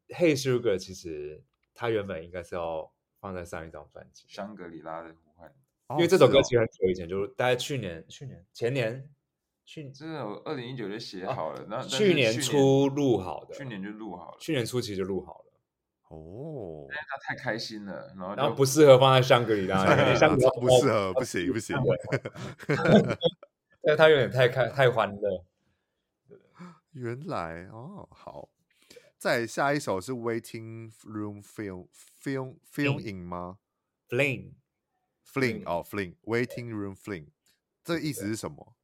Hey Sugar，其实它原本应该是要放在上一张专辑《香格里拉的呼唤》，因为这首歌其实很久以前，就是大概去年、去年、前年。去，这是我二零一九就写好了，那去年初录好的，去年就录好了，去年初期就录好了。哦，他太开心了，然后然后不适合放在香格里拉，香格里拉不适合，不 行不行。因为 他有点太开太欢乐。原来哦，好，再下一首是 Waiting Room Film Film Film In 吗？Fling Fling 哦 Fling Waiting Room Fling，这意思是什么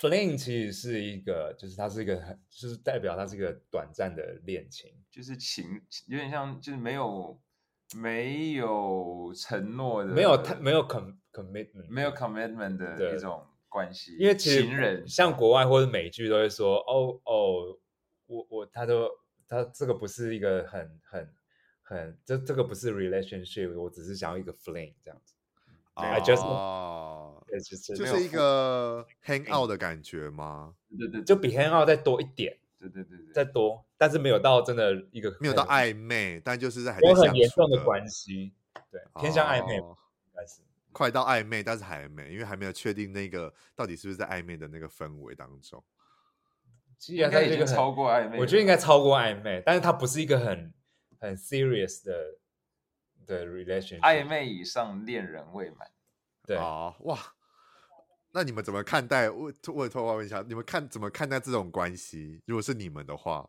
？Fling 其实是一个，就是它是一个很，就是代表它是一个短暂的恋情，就是情有点像，就是没有没有承诺的，没有太没有 com commitment，没有 commitment 的一种关系。因为其实情人像国外或者美剧都会说，哦哦，我我他都他这个不是一个很很很，这这个不是 relationship，我只是想要一个 fling 这样子。I just 哦，就是一个 hang out 的感觉吗？对对，就比 hang out 再多一点，对对对对，再多，但是没有到真的一个没有到暧昧，但就是在很严重的关系，对，偏向暧昧，应该是快到暧昧，但是还没，因为还没有确定那个到底是不是在暧昧的那个氛围当中。其实应该已经超过暧昧，我觉得应该超过暧昧，但是它不是一个很很 serious 的。的 relation 暧昧以上，恋人未满。对啊，哇，那你们怎么看待？我我偷偷问一下，你们看怎么看待这种关系？如果是你们的话，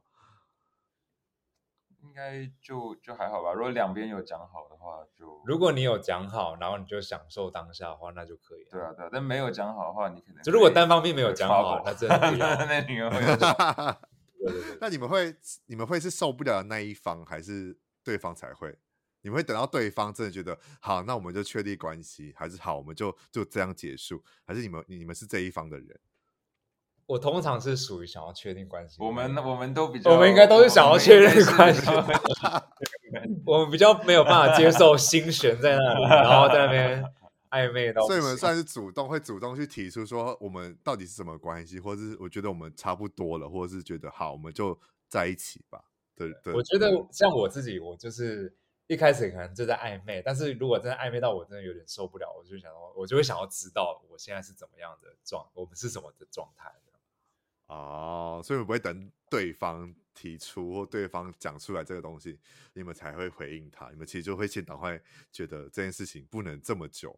应该就就还好吧。如果两边有讲好的话，就如果你有讲好，然后你就享受当下的话，那就可以。对啊，对啊。但没有讲好的话，你可能就如果单方面没有讲好，那真的不要。那你们会，那你们会你们会是受不了的那一方，还是对方才会？你们会等到对方真的觉得好，那我们就确立关系，还是好，我们就就这样结束？还是你们你们是这一方的人？我通常是属于想要确定关系。我们我们都比较，我们应该都是想要确认关系。我们比较没有办法接受心悬在那里，然后在那边暧昧到。所以，我们算是主动，会主动去提出说，我们到底是什么关系，或者是我觉得我们差不多了，或者是觉得好，我们就在一起吧。对对。我觉得像我自己，我就是一开始可能就在暧昧，但是如果真的暧昧到我真的有点受不了，我就想说，我就会想要知道我现在是怎么样的状，我们是什么的状态。哦，所以我不会等对方提出或对方讲出来这个东西，你们才会回应他。你们其实就会先赶快觉得这件事情不能这么久，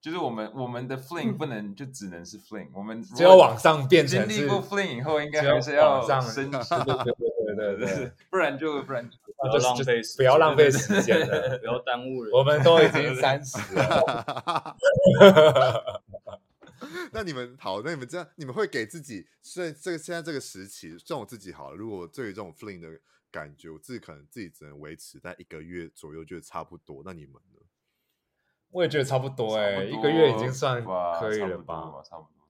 就是我们我们的 fling 不能就只能是 fling，、嗯、我们只有往上变成经历过 fling 以后，应该还是要上升级，对对对对对，不然就不然就不要浪费不要浪费时间了，不要耽误人。我们都已经三十了。那你们好，那你们这样，你们会给自己，所以这个现在这个时期，像我自己好了。如果对于这种 fling 的感觉，我自己可能自己只能维持在一个月左右，觉得差不多。那你们呢？我也觉得差不多哎、欸，一个月已经算可以了吧？差不多。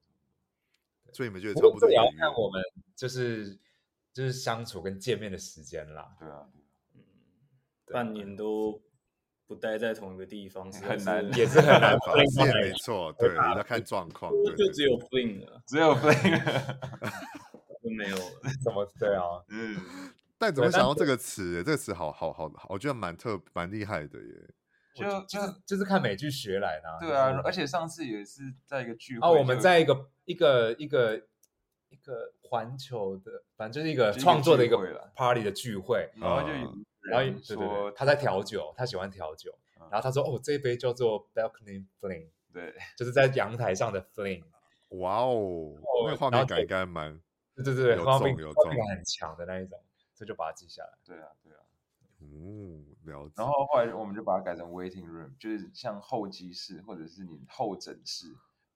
所以你们觉得差不多？也要看我们就是就是相处跟见面的时间啦。对啊，嗯，半年都。不待在同一个地方是很难，也是很难发现，没错，对，要看状况，就只有 fling 了，只有 fling，就没有了，怎么对啊？嗯，但怎么想到这个词？这个词好好好，我觉得蛮特蛮厉害的耶。就就是就是看美剧学来的。对啊，而且上次也是在一个聚会，哦，我们在一个一个一个一个环球的，反正就是一个创作的一个 party 的聚会，然后就。然后说他在调酒，他喜欢调酒。然后他说：“哦，这一杯叫做 Balcony Fling，对，就是在阳台上的 Fling。哇哦，那个画面感应该蛮……对对对，画面有画面感很强的那一种，所以就把它记下来。对啊，对啊，嗯，了解。然后后来我们就把它改成 Waiting Room，就是像候机室，或者是你候诊室，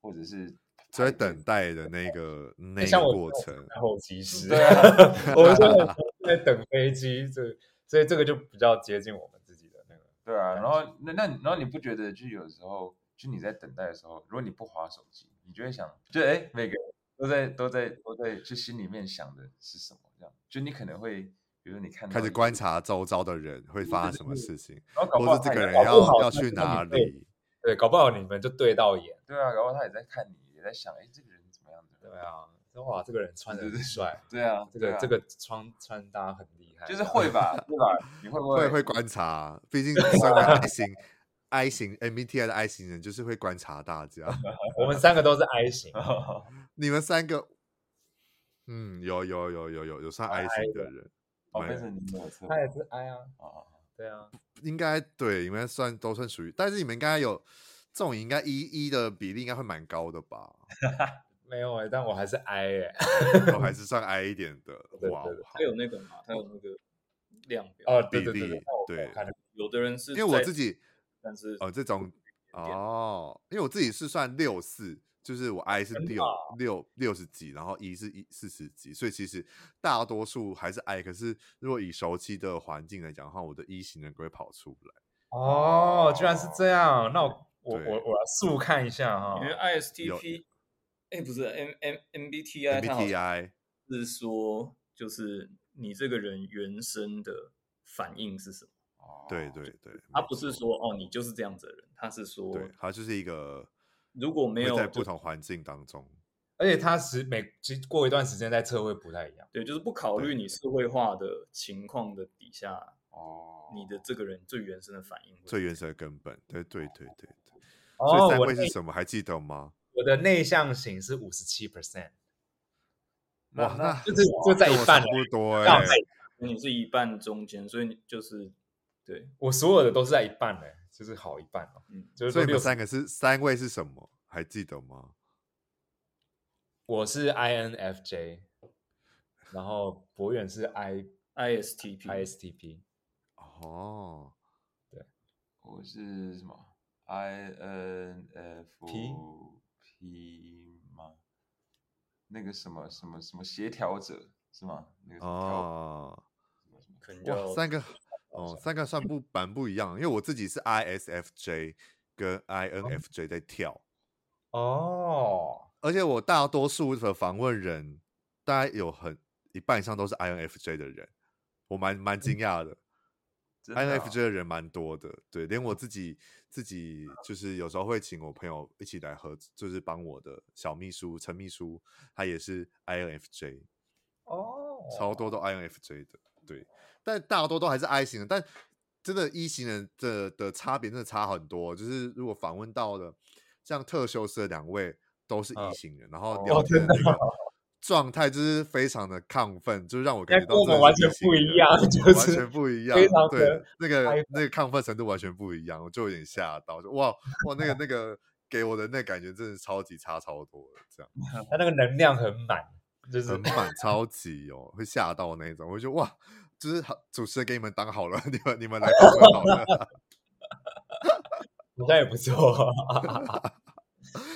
或者是在等待的那个那个过程。候机室，对啊，我们 在等飞机，这。所以这个就比较接近我们自己的那个。对啊，然后那那然后你不觉得就有时候就你在等待的时候，如果你不划手机，你就会想，就哎每个人都在都在都在就心里面想的是什么这样？就你可能会，比如说你看开始观察周遭的人会发生什么事情，然后或者这个人要要去哪里？对，搞不好你们就对到眼。对啊，搞不好他也在看你，也在想，哎，这个人怎么样的？对啊。哇，这个人穿的很帅，对啊，这个这个穿穿搭很就是会吧，对吧？你会不会会会观察？毕竟身为 I 型 I 型 MBTI 的 I 型人，就是会观察大家。我们三个都是 I 型，你们三个，嗯，有有有有有有算 I 型的人，他也是 I 啊，对啊，应该对，你们算都算属于，但是你们应该有这种，应该一一的比例应该会蛮高的吧？没有哎、欸，但我还是 I 哎、欸，我还是算 I 一点的。哇，他有那个嘛？他有那个量表哦，比例对。有的人是因为我自己，但是哦这种哦，因为我自己是算六四，就是我 I 是六六六十几，然后 E 是一四十几，所以其实大多数还是 I。可是如果以熟悉的环境来讲的话，我的 E 型人格会跑出来。哦，居然是这样，那我我我我来速看一下哈，因为 ISTP。哎，不是 M M M B T I，M B T I 是说就是你这个人原生的反应是什么？哦，对对对，他不是说哦你就是这样子的人，他是说，对，他就是一个如果没有在不同环境当中，而且他是每其实过一段时间在测会不太一样，对，就是不考虑你社会化的情况的底下，哦，你的这个人最原生的反应，最原生的根本，对对对对对，所以三位是什么？还记得吗？我的内向型是五十七 percent，哇，那就是就在一半，差不多哎。你是一半中间，所以你就是对我所有的都是在一半哎，就是好一半哦。嗯，就是所以你们三个是三位是什么？还记得吗？我是 INFJ，然后博远是 I ISTP ISTP。哦，对，我是什么？INFP。P 吗？那个什么什么什么协调者是吗？那个哦，可能叫三个哦，三个算不蛮不一样，因为我自己是 ISFJ 跟 INFJ 在跳哦，而且我大多数的访问人，大概有很一半以上都是 INFJ 的人，我蛮蛮惊讶的。INFJ 的人蛮多的，对，连我自己自己就是有时候会请我朋友一起来合，就是帮我的小秘书陈秘书，他也是 INFJ，哦，超多都。INFJ 的，对，但大多都还是 I 型的，但真的 E 型人的的差别真的差很多，就是如果访问到的像特修斯的两位都是 E 型人，然后聊天的那个。状态就是非常的亢奋，就是让我感觉到跟我们完全不一样，就是完全不一样，对，那个那个亢奋程度完全不一样，我就有点吓到，就哇哇那个那个给我的那感觉真的超级差超多的，这样，他那个能量很满，就是很满，超级哦，会吓到那种，我就哇，就是好主持人给你们当好了，你们你们来访问好了，那也不错。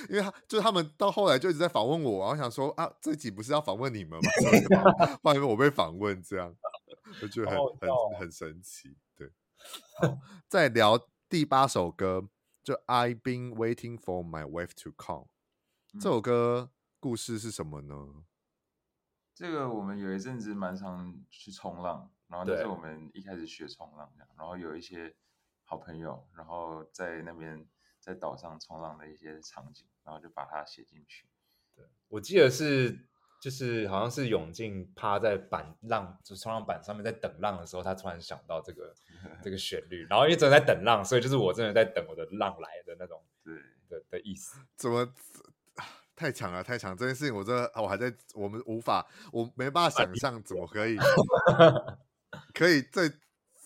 因为他就是他们到后来就一直在访问我，然后想说啊，这集不是要访问你们吗？后来我被访问，这样我觉得很很很神奇。对，再聊第八首歌，就 I've been waiting for my wife to come。这首歌故事是什么呢？这个我们有一阵子蛮常去冲浪，然后就是我们一开始学冲浪这样，然后有一些好朋友，然后在那边。在岛上冲浪的一些场景，然后就把它写进去。对，我记得是，就是好像是永进趴在板浪，就是冲浪板上面在等浪的时候，他突然想到这个 这个旋律，然后一直在等浪，所以就是我真的在等我的浪来的那种，对的的意思。怎么太强了？太强！这件事情我真的我还在，我们无法，我没办法想象怎么可以，可以在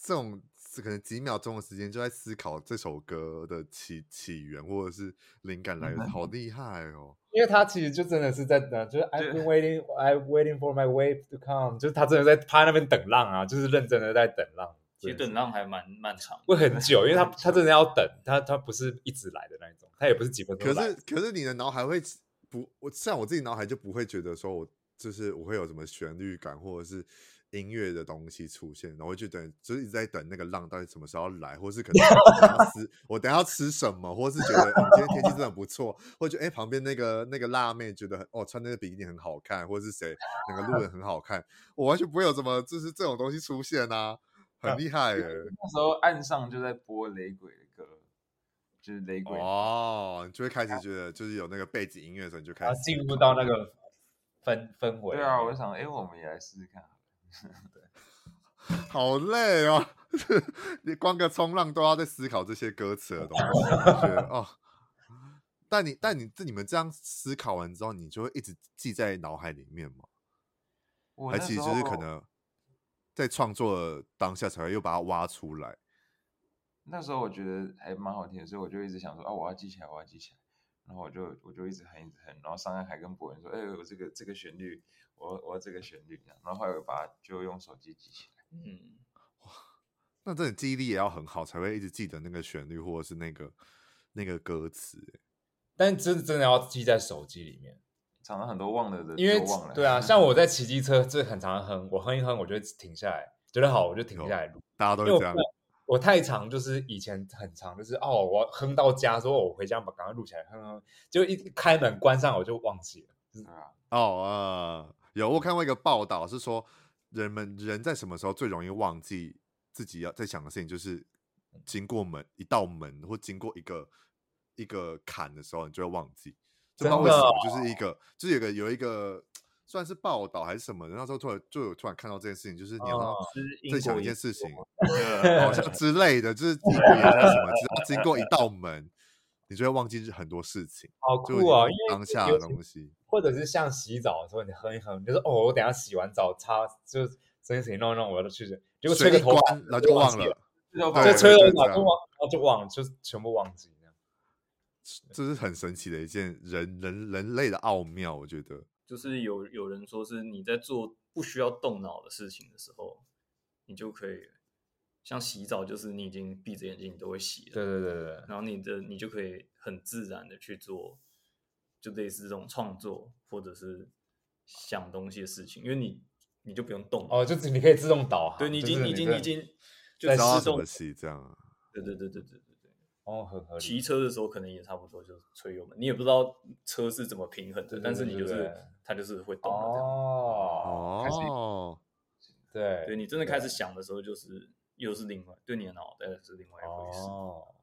这种。是可能几秒钟的时间就在思考这首歌的起起源或者是灵感来源，好厉害哦！因为他其实就真的是在等，就是 I've been waiting, I've waiting for my wave to come，就是他真的在趴那边等浪啊，就是认真的在等浪。其实等浪还蛮漫长，会很久，因为他他真的要等，他他不是一直来的那一种，他也不是几分钟。可是可是你的脑海会不？我像我自己脑海就不会觉得说我就是我会有什么旋律感或者是。音乐的东西出现，然后就等，就是一直在等那个浪到底什么时候来，或是可能我吃，我等下要吃什么，或是觉得、嗯、今天天气真的不错，或者哎旁边那个那个辣妹觉得哦穿那个比基尼很好看，或者是谁哪个路人很好看，我完全不会有什么就是这种东西出现啊，很厉害耶！那时候岸上就在播雷鬼的歌，就是雷鬼哦，你就会开始觉得就是有那个背景音乐的时候，你就开始进入到那个氛氛围。对啊，我就想哎，我们也来试试看。对，好累哦！你光个冲浪都要在思考这些歌词的东西，觉得哦。但你但你这你们这样思考完之后，你就会一直记在脑海里面吗？还其实就是可能在创作的当下才会又把它挖出来。那时候我觉得还蛮好听的，所以我就一直想说啊，我要记起来，我要记起来。然后我就我就一直哼一直哼，然后上岸还跟博文说，哎，我这个这个旋律。我我要这个旋律，然后后来我把它就用手机记起来。嗯，哇，那这记忆力也要很好，才会一直记得那个旋律或者是那个那个歌词。但真真的要记在手机里面，常常很多忘了的，因为忘了。对啊，像我在骑机车，这很常哼，我哼一哼，我就停下来，觉得好，我就停下来录。大家都是这样。我，太长，就是以前很长，就是哦，我哼到家，说我回家把赶快录起来，哼哼，就一开门关上，我就忘记了。就是、啊，哦啊。Uh 有我看过一个报道，是说人们人在什么时候最容易忘记自己要在想的事情，就是经过门一道门或经过一个一个坎的时候，你就会忘记。这不知道为什么，就是一个就是有个有一个算是报道还是什么，然后说突然就有突然看到这件事情，就是你要在想一件事情，好像之类的，就是什么，经过一道门。你就会忘记很多事情，好酷啊！因为当下的东西，或者是像洗澡的时候，你哼一哼，你就说哦，我等下洗完澡擦，就这件事情弄一弄，我要去，结果吹个头发，然后就忘了，就吹了然后就忘了，就全部忘记。这是很神奇的一件人人人类的奥妙，我觉得。就是有有人说，是你在做不需要动脑的事情的时候，你就可以。像洗澡，就是你已经闭着眼睛，你都会洗了。对对对对。然后你的你就可以很自然的去做，就类似这种创作或者是想东西的事情，因为你你就不用动哦，就你可以自动导航。对，你已经你已经已经就自动洗这样。对对对对对。哦，很合理。骑车的时候可能也差不多，就是吹油门，你也不知道车是怎么平衡的，但是你就是它就是会动的这样。哦哦，对，对你真的开始想的时候，就是又是另外对你的脑袋是另外一回事。哦，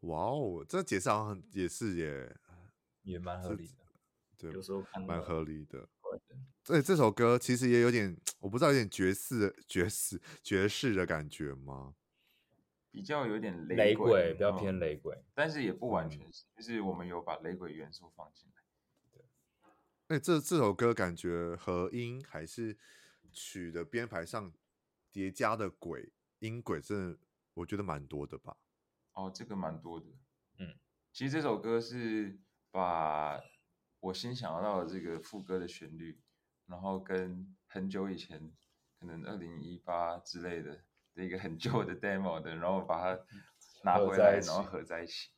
哇哦，这解释好像也是耶，也蛮合理的。对，有时候看蛮合理的。对，这首歌其实也有点，我不知道有点爵士、爵士、爵士的感觉吗？比较有点雷雷鬼，比较偏雷鬼，但是也不完全是，就是我们有把雷鬼元素放进来。对，哎，这这首歌感觉和音还是曲的编排上叠加的轨音轨，真的我觉得蛮多的吧？哦，这个蛮多的。嗯，其实这首歌是把我先想到的这个副歌的旋律，然后跟很久以前，可能二零一八之类的。一个很旧的 demo 的，然后把它拿回来，然后合在一起。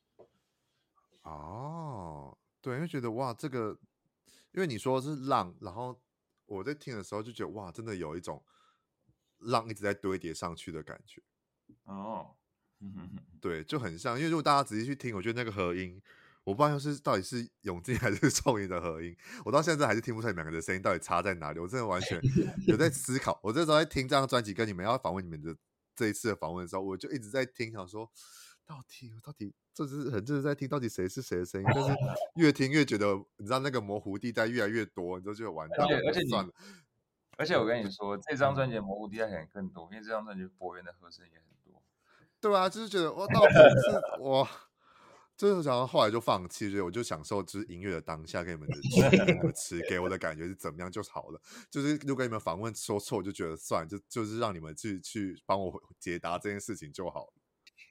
哦，对，因为觉得哇，这个，因为你说是浪，然后我在听的时候就觉得哇，真的有一种浪一直在堆叠上去的感觉。哦，对，就很像，因为如果大家仔细去听，我觉得那个和音。我不知道是到底是永进还是创意的合音，我到现在还是听不出来两个人的声音到底差在哪里。我真的完全有在思考。我这时候在听这张专辑，跟你们要访问你们的这一次的访问的时候，我就一直在听，想说到底到底这是很认真在听到底谁是谁的声音，但是 越听越觉得，你知道那个模糊地带越来越多，你就觉得完蛋了。而且算了，而且我跟你说，这张专辑的模糊地带可能更多，因为这张专辑博源的和声也很多。对啊，就是觉得我到底是我。就是想到后来就放弃，所以我就享受就是音乐的当下，给你们的词给我的感觉是怎么样就好了。就是如果你们访问说错，我就觉得算，就就是让你们去去帮我解答这件事情就好了。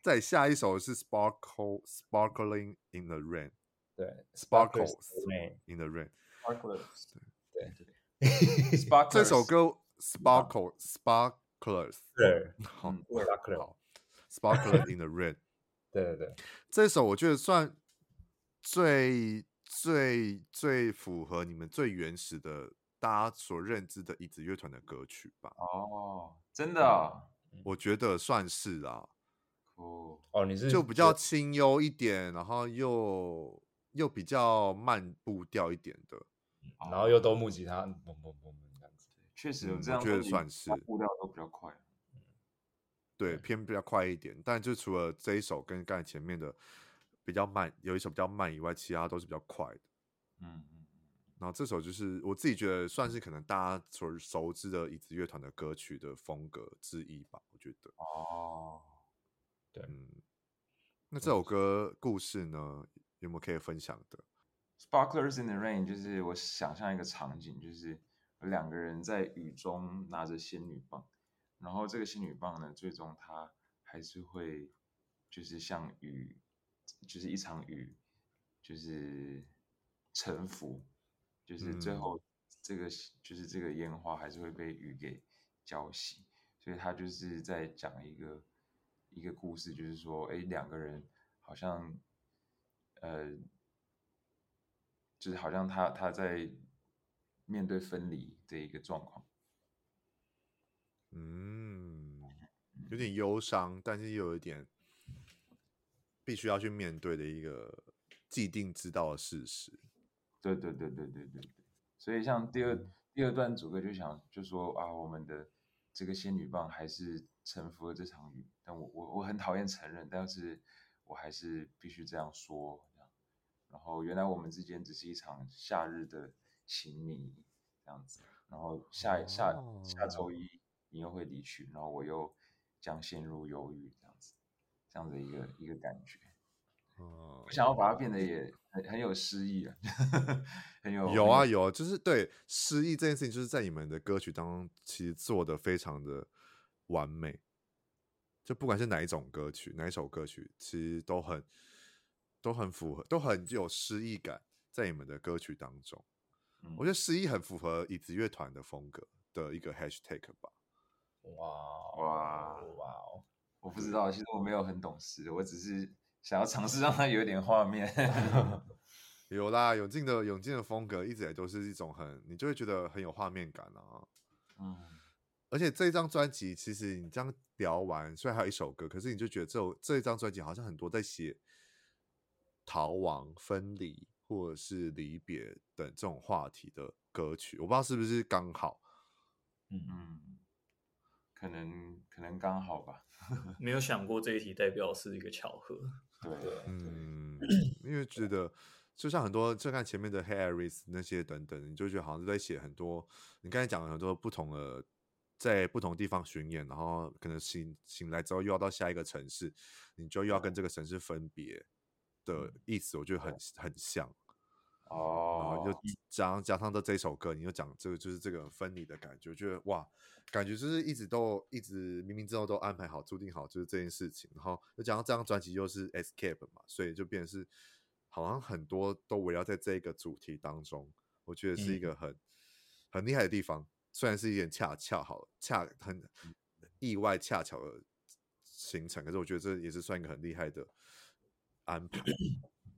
再下一首是 Sparkle Sparkling in the Rain，对，Sparkles in the Rain，Sparklers，对对这首歌 Sparkle Sparklers，对，好，Sparkle in the Rain。对对对，这首我觉得算最最最符合你们最原始的大家所认知的椅子乐团的歌曲吧？哦，真的、哦嗯，我觉得算是啊。哦哦，你是就比较清幽一点，然后又又比较慢步调一点的，然后又都木吉他，嘣嘣嘣嘣这样子，确实有这样、嗯，我觉得算是步调都比较快。对，偏比较快一点，但就除了这一首跟刚才前面的比较慢，有一首比较慢以外，其他都是比较快的。嗯嗯。然后这首就是我自己觉得算是可能大家所熟知的椅子乐团的歌曲的风格之一吧，我觉得。哦。对。嗯。那这首歌故事呢，有没有可以分享的？Sparklers in the Rain，就是我想象一个场景，就是有两个人在雨中拿着仙女棒。然后这个仙女棒呢，最终它还是会，就是像雨，就是一场雨，就是沉浮，就是最后这个、嗯、就是这个烟花还是会被雨给浇熄，所以他就是在讲一个一个故事，就是说，哎，两个人好像，呃，就是好像他他在面对分离的一个状况。嗯，有点忧伤，但是又有一点必须要去面对的一个既定知道的事实。对对对对对对对。所以像第二、嗯、第二段主歌就想就说啊，我们的这个仙女棒还是臣服了这场雨，但我我我很讨厌承认，但是我还是必须这样说。然后原来我们之间只是一场夏日的情迷，这样子。然后下下下周一。你又会离去，然后我又将陷入忧郁，这样子，这样的一个一个感觉。哦，我想要把它变得也很很有诗意啊，很有有啊有，就是对诗意这件事情，就是在你们的歌曲当中，其实做的非常的完美。就不管是哪一种歌曲，哪一首歌曲，其实都很都很符合，都很有诗意感，在你们的歌曲当中。嗯，我觉得诗意很符合椅子乐团的风格的一个 hashtag 吧。哇哇哇哦！我不知道，其实我没有很懂事，我只是想要尝试让它有点画面。有啦，永进的永进的风格一直也都是一种很，你就会觉得很有画面感啊。嗯，而且这一张专辑，其实你这样聊完，虽然还有一首歌，可是你就觉得这这一张专辑好像很多在写逃亡、分离或者是离别等这种话题的歌曲，我不知道是不是刚好。嗯嗯，可能可能刚好吧。没有想过这一题代表是一个巧合。对，嗯，因为觉得就像很多，就看前面的 Harris 那些等等，你就觉得好像是在写很多。你刚才讲了很多不同的，在不同地方巡演，然后可能醒醒来之后又要到下一个城市，你就又要跟这个城市分别的意思，我觉得很很像。哦，然后又加上加上的这首歌，你就讲这个就是这个分离的感觉，觉得哇，感觉就是一直都一直冥冥之中都安排好、注定好就是这件事情。然后又加上这张专辑又是 Escape 嘛，所以就变成是好像很多都围绕在这个主题当中。我觉得是一个很、嗯、很厉害的地方，虽然是一点恰恰好恰很意外恰巧的行程，可是我觉得这也是算一个很厉害的安排，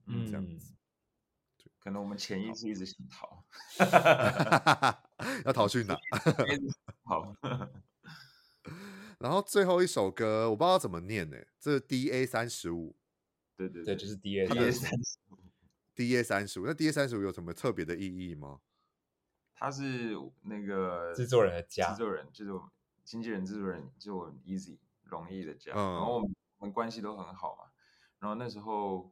嗯，这样子。可能我们潜意识一直想逃，要逃去哪？好。然后最后一首歌，我不知道怎么念呢？这是 D A 三十五，对对对，就是 D A D A 三十五，D A 三十五。那 D A 三十五有什么特别的意义吗？他是那个制作人的家，制作人就是我经纪人，制作人就我 Easy 容易的家。嗯、然后我们我们关系都很好嘛。然后那时候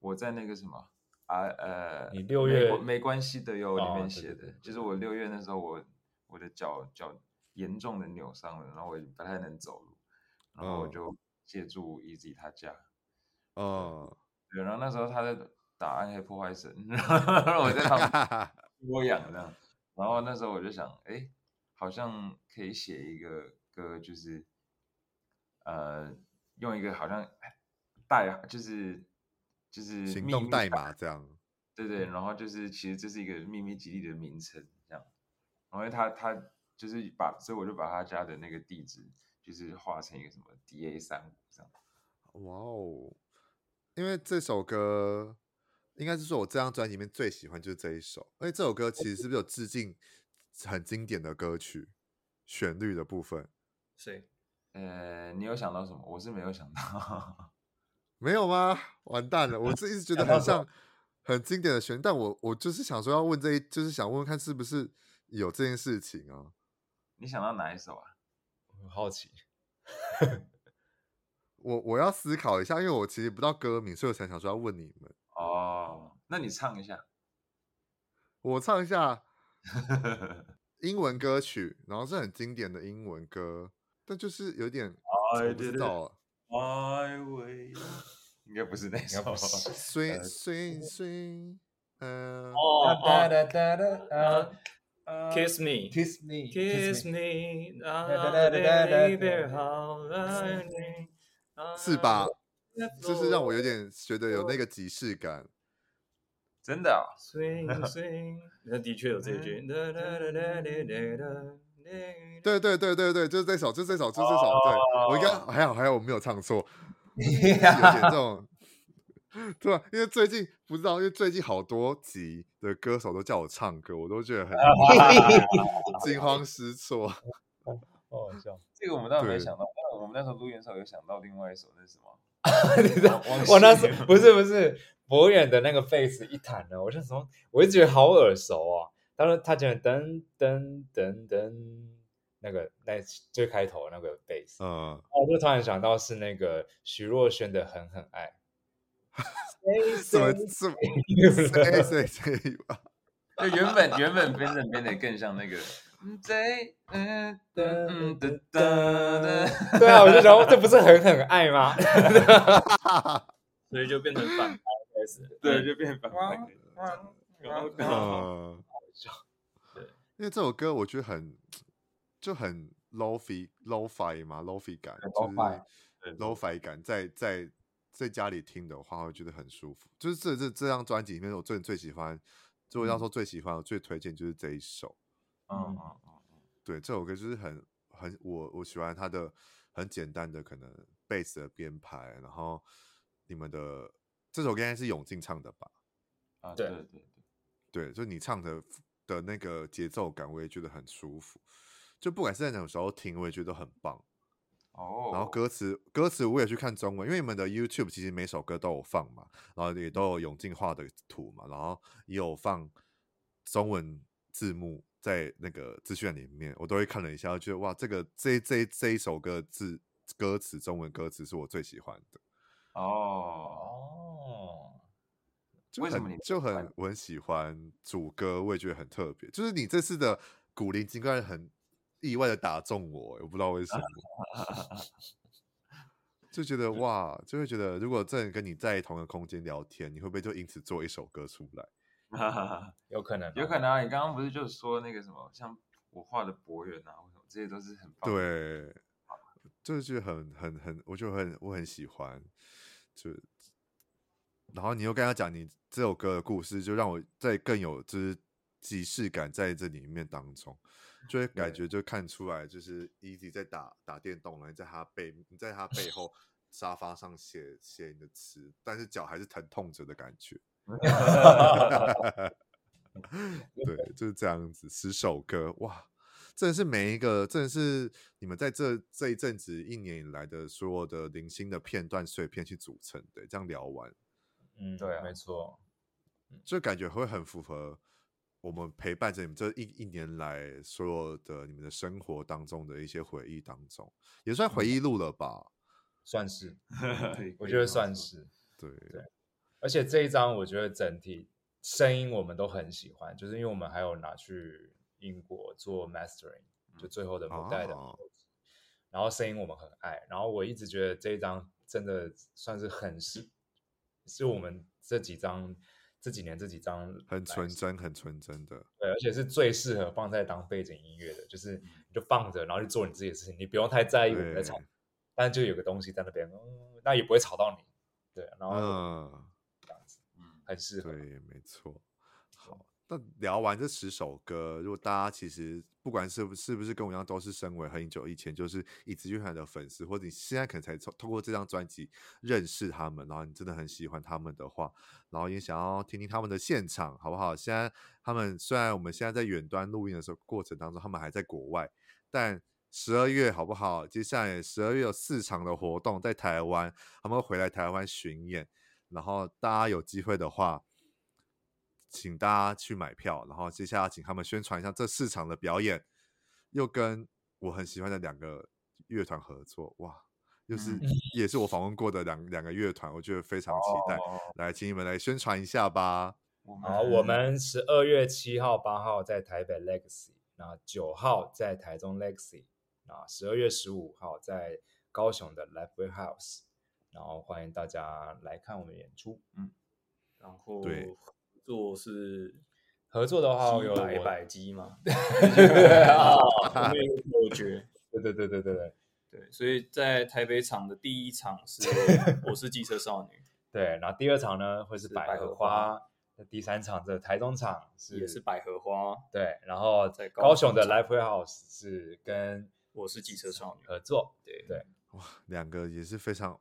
我在那个什么。啊呃，你六月没，没关系的哟，里面写的，哦、对对对，就是我六月。那时候我，我我的脚脚严重的扭伤了，然后我也不太能走路，然后我就借住 Easy 他家，哦，对，然后那时候他在打暗黑破坏神，然后我在旁边 窝养这样，然后那时候我就想，哎，好像可以写一个歌，就是呃，用一个好像带就是。就是行动代码这样，对对，然后就是其实这是一个秘密基地的名称这样，然后他他就是把，所以我就把他家的那个地址就是画成一个什么 DA 三五这样。哇哦，因为这首歌应该是说我这张专辑里面最喜欢就是这一首，而且这首歌其实是不是有致敬很经典的歌曲旋律的部分？谁，呃，你有想到什么？我是没有想到。没有吗？完蛋了！我这一直觉得很像 很经典的旋律，但我我就是想说要问这一，就是想问问看是不是有这件事情啊？你想到哪一首啊？我 很好奇。我我要思考一下，因为我其实不知道歌名，所以我才想说要问你们。哦，那你唱一下。我唱一下英文歌曲，然后是很经典的英文歌，但就是有点我不知道。应该不是那首。Swing swing swing，呃，哦哦，Kiss me，Kiss me，Kiss me，baby，是吧？就是让我有点觉得有那个即视感。真的啊？Swing swing，那的确有这句。对对对对对，就是这首，就是这首，就是这首。对、oh. 我应该还好，还好我没有唱错。有点这 种，对吧？因为最近不知道，因为最近好多集的歌手都叫我唱歌，我都觉得很 惊慌失措。好好笑，这个我们倒没想到。但我们那时候录音的时候有想到另外一首，那是什么？你知道？我那时候不是不是博远的那个贝斯一弹呢，我就说，我一直觉得好耳熟啊。他说他讲噔噔噔噔，那个那最开头那个贝斯，嗯，我就突然想到是那个徐若瑄的《狠狠爱》，怎么怎么谁谁谁吧？就原本原本编的编的更像那个，对，啊，我就想这不是很狠爱吗？所以就变成反派开始，对，就变反派，嗯。对，因为这首歌我觉得很就很 lo-fi lo-fi 嘛，lo-fi 感就是 lo-fi 感，在在在家里听的话，会觉得很舒服。就是这这这张专辑里面，我最最喜欢，就我要说最喜欢，我最推荐就是这一首。嗯嗯嗯，对，这首歌就是很很我我喜欢它的很简单的可能贝斯的编排，然后你们的这首歌应该是永进唱的吧？啊，对对对。对，就你唱的的那个节奏感，我也觉得很舒服。就不管是在哪种时候听，我也觉得很棒。哦，然后歌词歌词我也去看中文，因为你们的 YouTube 其实每首歌都有放嘛，然后也都有永进化的图嘛，然后也有放中文字幕在那个资讯里面，我都会看了一下，觉得哇，这个这这这一首歌字歌词中文歌词是我最喜欢的。哦，就很就很我很喜欢主歌，我也觉得很特别。就是你这次的古灵精怪很意外的打中我，我不知道为什么，就觉得 哇，就会觉得如果真的跟你在同一个空间聊天，你会不会就因此做一首歌出来？有可能，有可能啊！你刚刚不是就说那个什么，像我画的博远啊，或什么这些都是很棒的。对，就是很很很，我就很我很喜欢。就，然后你又跟他讲你这首歌的故事，就让我在更有就是即视感在这里面当中，就会感觉就看出来，就是 Easy 在打打电动了，你在他背你在他背后 沙发上写写你的词，但是脚还是疼痛着的感觉。对，就是这样子，十首歌哇。真的是每一个，真的是你们在这这一阵子一年以来的所有的零星的片段碎片去组成的，这样聊完，嗯，对啊，没错，就感觉会很符合我们陪伴着你们这一一年来所有的你们的生活当中的一些回忆当中，也算回忆录了吧？算是，我觉得算是，对对，而且这一张我觉得整体声音我们都很喜欢，就是因为我们还有拿去。英国做 mastering，就最后的母带的，哦、然后声音我们很爱，然后我一直觉得这一张真的算是很是，是我们这几张这几年这几张很纯真很纯真的，对，而且是最适合放在当背景音乐的，就是你就放着，然后去做你自己的事情，你不用太在意我们在吵，但就有个东西在那边，嗯，那也不会吵到你，对，然后嗯，这样子，嗯，很适合，对，没错。好那聊完这十首歌，如果大家其实不管是是不是跟我一样，都是身为很久以前就是椅子乐团的粉丝，或者你现在可能才通过这张专辑认识他们，然后你真的很喜欢他们的话，然后也想要听听他们的现场，好不好？现在他们虽然我们现在在远端录音的时候过程当中，他们还在国外，但十二月好不好？接下来十二月有四场的活动在台湾，他们会回来台湾巡演，然后大家有机会的话。请大家去买票，然后接下来请他们宣传一下这四场的表演，又跟我很喜欢的两个乐团合作，哇，又是也是我访问过的两两个乐团，我觉得非常期待。哦、来，请你们来宣传一下吧。好，我们十二月七号、八号在台北 Legacy，然后九号在台中 Legacy，啊，十二月十五号在高雄的 Live House，然后欢迎大家来看我们演出。嗯，然后对。做是合作的话，有百百机嘛？对啊，我觉得，对对对对对对。对，所以在台北场的第一场是 我是机车少女，对，然后第二场呢会是百合花，那第三场的台中场是也是百合花，对，然后在高雄的 Live House 是跟我是机车少女合作，对对，哇，两个也是非常。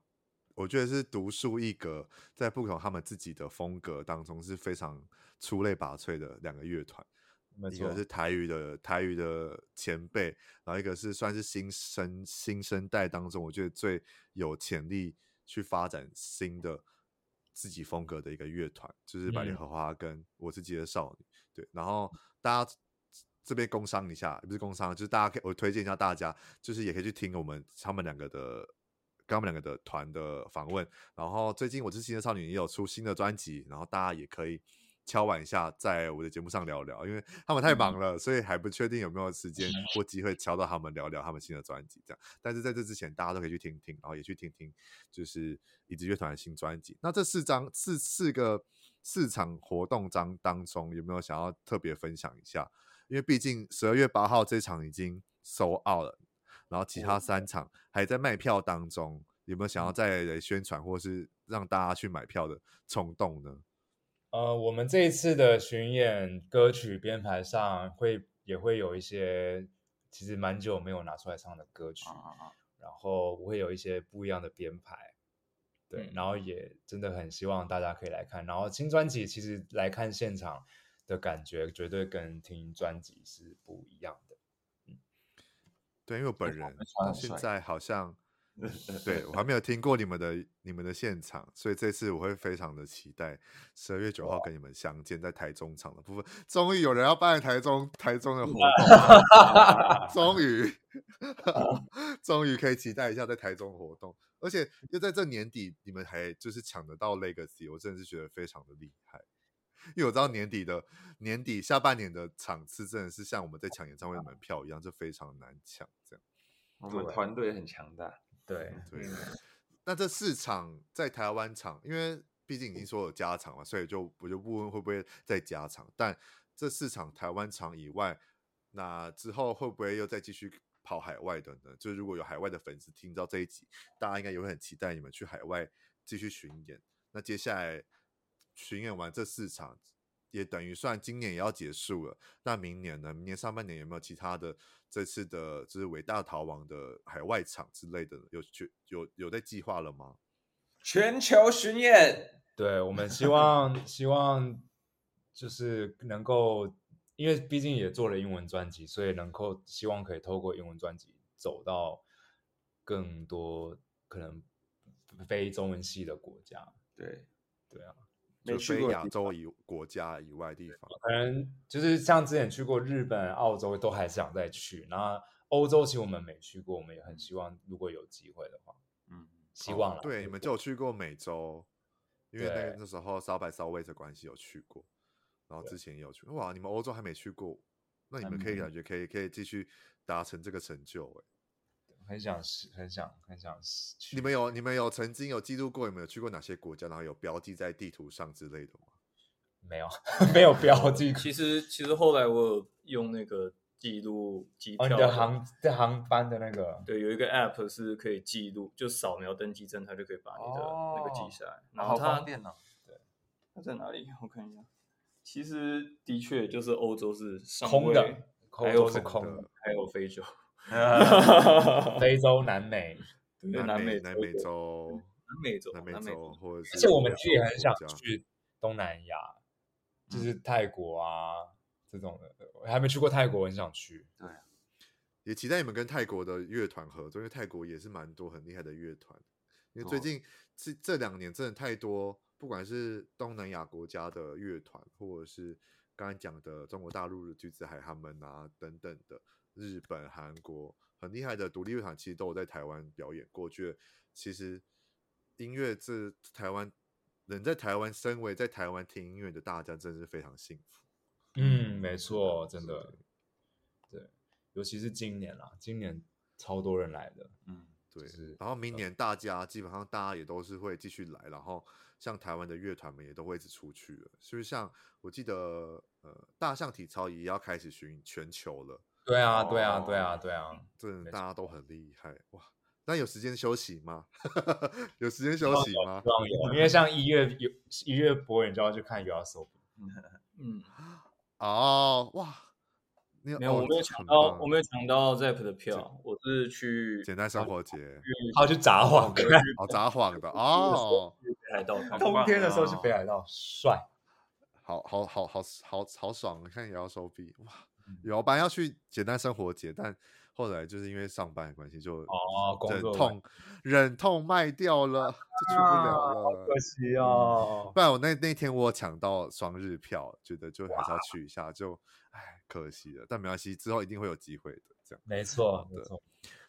我觉得是独树一格，在不同他们自己的风格当中是非常出类拔萃的两个乐团。一个是台语的台语的前辈，然后一个是算是新生新生代当中，我觉得最有潜力去发展新的自己风格的一个乐团，就是百里荷花跟我自己的少女。对，然后大家这边工商一下，不是工商，就是大家可以我推荐一下大家，就是也可以去听我们他们两个的。跟他们两个的团的访问，然后最近我是新的少女也有出新的专辑，然后大家也可以敲碗一下，在我的节目上聊聊，因为他们太忙了，所以还不确定有没有时间 或机会敲到他们聊聊他们新的专辑这样。但是在这之前，大家都可以去听听，然后也去听听，就是椅子乐团的新专辑。那这四张四四个四场活动章当中，有没有想要特别分享一下？因为毕竟十二月八号这场已经 sold out 了。然后其他三场还在卖票当中，有没有想要再来宣传，或是让大家去买票的冲动呢？呃，我们这一次的巡演歌曲编排上会也会有一些，其实蛮久没有拿出来唱的歌曲，然后会有一些不一样的编排，对，然后也真的很希望大家可以来看。然后新专辑其实来看现场的感觉，绝对跟听专辑是不一样的。对，因为我本人现在好像。对，我还没有听过你们的你们的现场，所以这次我会非常的期待十二月九号跟你们相见，在台中场的部分，终于有人要办台中台中的活动了，终于终于可以期待一下在台中活动，而且又在这年底，你们还就是抢得到 Legacy，我真的是觉得非常的厉害，因为我知道年底的年底下半年的场次真的是像我们在抢演唱会的门票一样，就非常难抢，这样，我们团队很强大。对 对，那这四场在台湾场，因为毕竟已经说有加场了，所以就我就不问会不会再加场。但这四场台湾场以外，那之后会不会又再继续跑海外的呢？就是如果有海外的粉丝听到这一集，大家应该也会很期待你们去海外继续巡演。那接下来巡演完这四场。也等于算今年也要结束了。那明年呢？明年上半年有没有其他的这次的，就是伟大逃亡的海外场之类的，有去有有在计划了吗？全球巡演，对，我们希望希望就是能够，因为毕竟也做了英文专辑，所以能够希望可以透过英文专辑走到更多可能非中文系的国家。对，对啊。就非亚洲以国家以外地方，可能就是像之前去过日本、澳洲，都还想再去。然后欧洲其实我们没去过，我们也很希望如果有机会的话，嗯，希望了。对，你们就有去过美洲，因为那个那时候烧白烧味的关系有去过，然后之前也有去。哇，你们欧洲还没去过，那你们可以感觉可以可以继续达成这个成就哎。很想很想，很想去。你们有，你们有曾经有记录过，有没有去过哪些国家，然后有标记在地图上之类的吗？没有，没有标记。其实，其实后来我有用那个记录机票的航在航班的那个，对，有一个 app 是可以记录，就扫描登机证，它就可以把你的那个记下来。然后它电脑，对，它在哪里？我看一下。其实的确就是欧洲是空的，还有是空的，还有非洲。非洲、南美、南美、南美洲、南美洲、南美洲，或者是，而且我们其实也很想去东南亚，就是泰国啊这种的，我还没去过泰国，很想去。对，也期待你们跟泰国的乐团合作，因为泰国也是蛮多很厉害的乐团。因为最近这这两年真的太多，不管是东南亚国家的乐团，或者是刚才讲的中国大陆的橘子海他们啊等等的。日本、韩国很厉害的独立乐团，其实都有在台湾表演过。觉得其实音乐这台湾人在台湾，身为在台湾听音乐的大家，真是非常幸福。嗯，没错，真的。对，尤其是今年啦，今年超多人来的。嗯，对。就是、然后明年大家基本上大家也都是会继续来，然后像台湾的乐团们也都会一直出去了。所以像我记得，呃，大象体操也要开始巡全球了。对啊，对啊，对啊，对啊，这大家都很厉害哇！那有时间休息吗？有时间休息吗？因为像一月有一月博演就要去看 YOASOBI。嗯，哦，哇，没有，我没有抢到，我没有抢到 ZEP 的票，我是去简单生活节，他去札幌，哦，札幌的哦，北海道，冬天的时候去北海道，帅，好好好好好好爽，看 YOASOBI，哇！有班要去简单生活节，但后来就是因为上班的关系，就忍痛忍痛卖掉了，就去不了了，可惜哦。不然我那那天我抢到双日票，觉得就还是要去一下，就唉可惜了。但没关系，之后一定会有机会的。这样没错没错。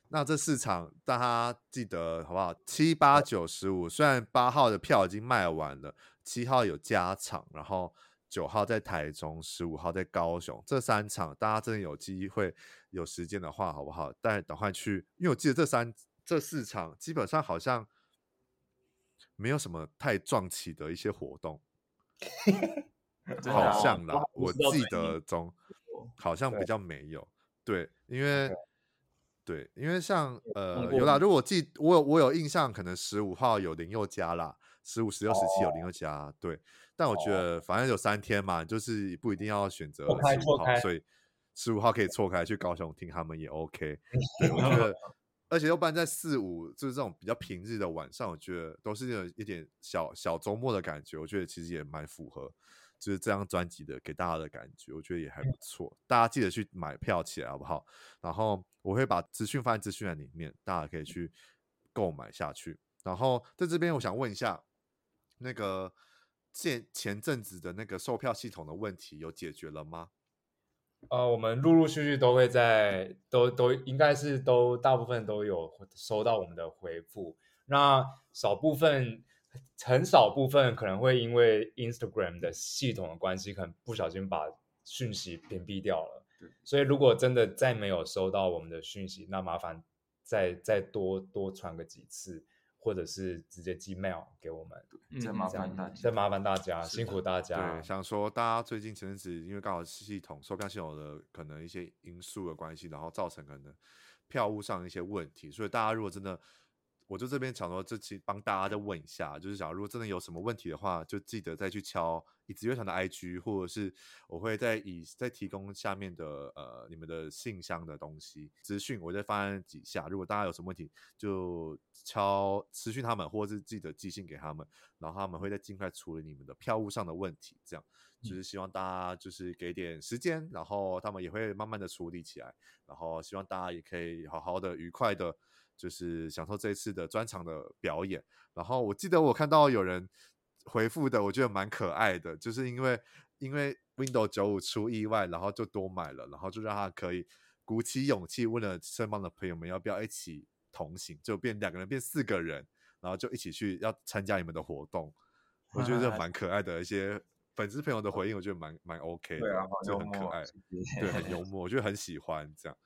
那这四场大家记得好不好？七八九十五，虽然八号的票已经卖完了，七号有加场，然后。九号在台中，十五号在高雄，这三场大家真的有机会有时间的话，好不好？但赶快去，因为我记得这三这四场基本上好像没有什么太撞起的一些活动，好像啦，我记得中好像比较没有。对，因为对，因为像呃有啦，如果我记我有我有印象，可能十五号有林宥嘉啦，十五、十六、十七有林宥嘉，对。但我觉得反正有三天嘛，就是不一定要选择十五号，所以十五号可以错开去高雄听他们也 OK。对，我觉得，而且又办在四五，就是这种比较平日的晚上，我觉得都是有一点小小周末的感觉。我觉得其实也蛮符合，就是这张专辑的给大家的感觉，我觉得也还不错。大家记得去买票起来好不好？然后我会把资讯放在资讯栏里面，大家可以去购买下去。然后在这边，我想问一下，那个前前阵子的那个售票系统的问题有解决了吗？呃，我们陆陆续续都会在，都都应该是都大部分都有收到我们的回复。那少部分，很少部分可能会因为 Instagram 的系统的关系，可能不小心把讯息屏蔽掉了。所以如果真的再没有收到我们的讯息，那麻烦再再多多传个几次。或者是直接寄 mail 给我们，再麻烦大家，再麻烦大家，辛苦大家。对，想说大家最近前阵子因为刚好系统售票系统的可能一些因素的关系，然后造成可能票务上一些问题，所以大家如果真的。我就这边想说，这期帮大家再问一下，就是假如果真的有什么问题的话，就记得再去敲椅子乐团的 IG，或者是我会再以再提供下面的呃你们的信箱的东西资讯，我再放几下。如果大家有什么问题，就敲私讯他们，或者是记得寄信给他们，然后他们会再尽快处理你们的票务上的问题。这样就是希望大家就是给点时间，然后他们也会慢慢的处理起来，然后希望大家也可以好好的愉快的。就是享受这一次的专场的表演，然后我记得我看到有人回复的，我觉得蛮可爱的，就是因为因为 Windows 九五出意外，然后就多买了，然后就让他可以鼓起勇气问了身旁的朋友们要不要一起同行，就变两个人变四个人，然后就一起去要参加你们的活动，我觉得这蛮可爱的一些粉丝朋友的回应，我觉得蛮蛮 OK 的，就很可爱，对，很幽 默，我觉得很喜欢这样。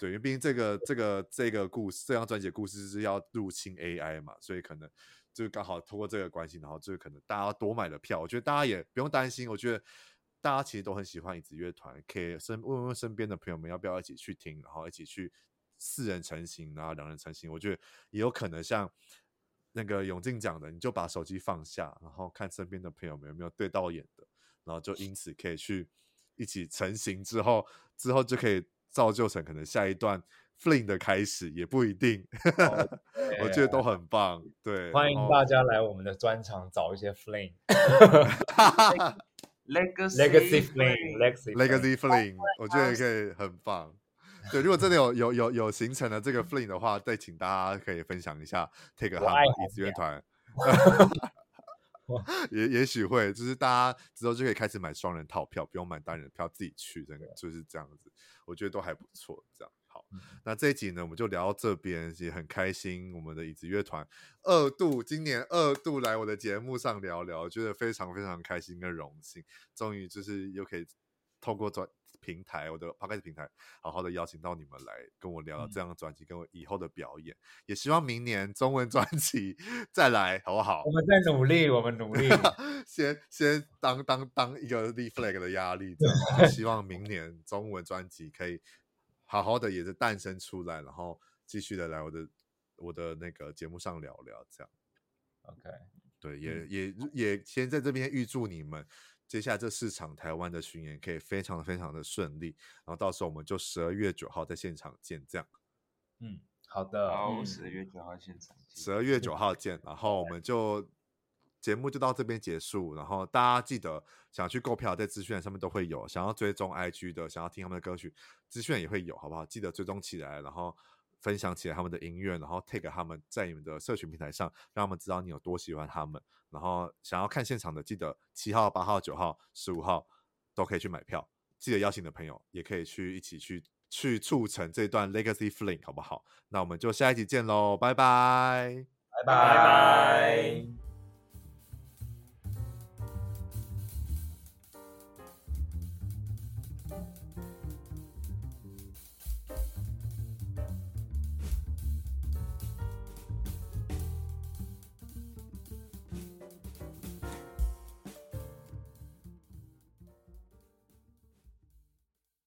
对，因为毕竟这个这个这个故事，这张专辑的故事是要入侵 AI 嘛，所以可能就刚好通过这个关系，然后就可能大家多买了票。我觉得大家也不用担心，我觉得大家其实都很喜欢椅子乐团，可以身问问身边的朋友们要不要一起去听，然后一起去四人成行，然后两人成行。我觉得也有可能像那个永进讲的，你就把手机放下，然后看身边的朋友们有没有对到眼的，然后就因此可以去一起成型之后，之后就可以。造就成可能下一段 fling 的开始也不一定，我觉得都很棒。对，欢迎大家来我们的专场找一些 fling。Legacy fling，Legacy fling，我觉得也可以很棒。对，如果真的有有有有形成了这个 fling 的话，再请大家可以分享一下，take 他们椅子乐团。也也许会，就是大家之后就可以开始买双人套票，不用买单人票，自己去，真的就是这样子。我觉得都还不错，这样好。那这一集呢，我们就聊到这边，也很开心。我们的椅子乐团二度，今年二度来我的节目上聊聊，觉得非常非常开心跟荣幸，终于就是又可以透过转。平台，我的 Podcast 平台，好好的邀请到你们来跟我聊聊这样的专辑，跟我以后的表演，嗯、也希望明年中文专辑 再来，好不好？我们在努力，我们努力，先先当当当一个立 flag 的压力，这样希望明年中文专辑可以好好的也是诞生出来，然后继续的来我的我的那个节目上聊聊，这样。OK，对，也、嗯、也也先在这边预祝你们。接下来这四场台湾的巡演可以非常非常的顺利，然后到时候我们就十二月九号在现场见，这样。嗯，好的，好，十二月九号现场见。十二月九号见，然后我们就节目就到这边结束，然后大家记得想去购票，在资讯上面都会有，想要追踪 IG 的，想要听他们的歌曲，资讯也会有，好不好？记得追踪起来，然后。分享起来他们的音乐，然后 take 他们在你们的社群平台上，让他们知道你有多喜欢他们。然后想要看现场的，记得七号、八号、九号、十五号都可以去买票。记得邀请的朋友也可以去一起去去促成这段 Legacy Fling，好不好？那我们就下一集见喽，拜拜，拜拜。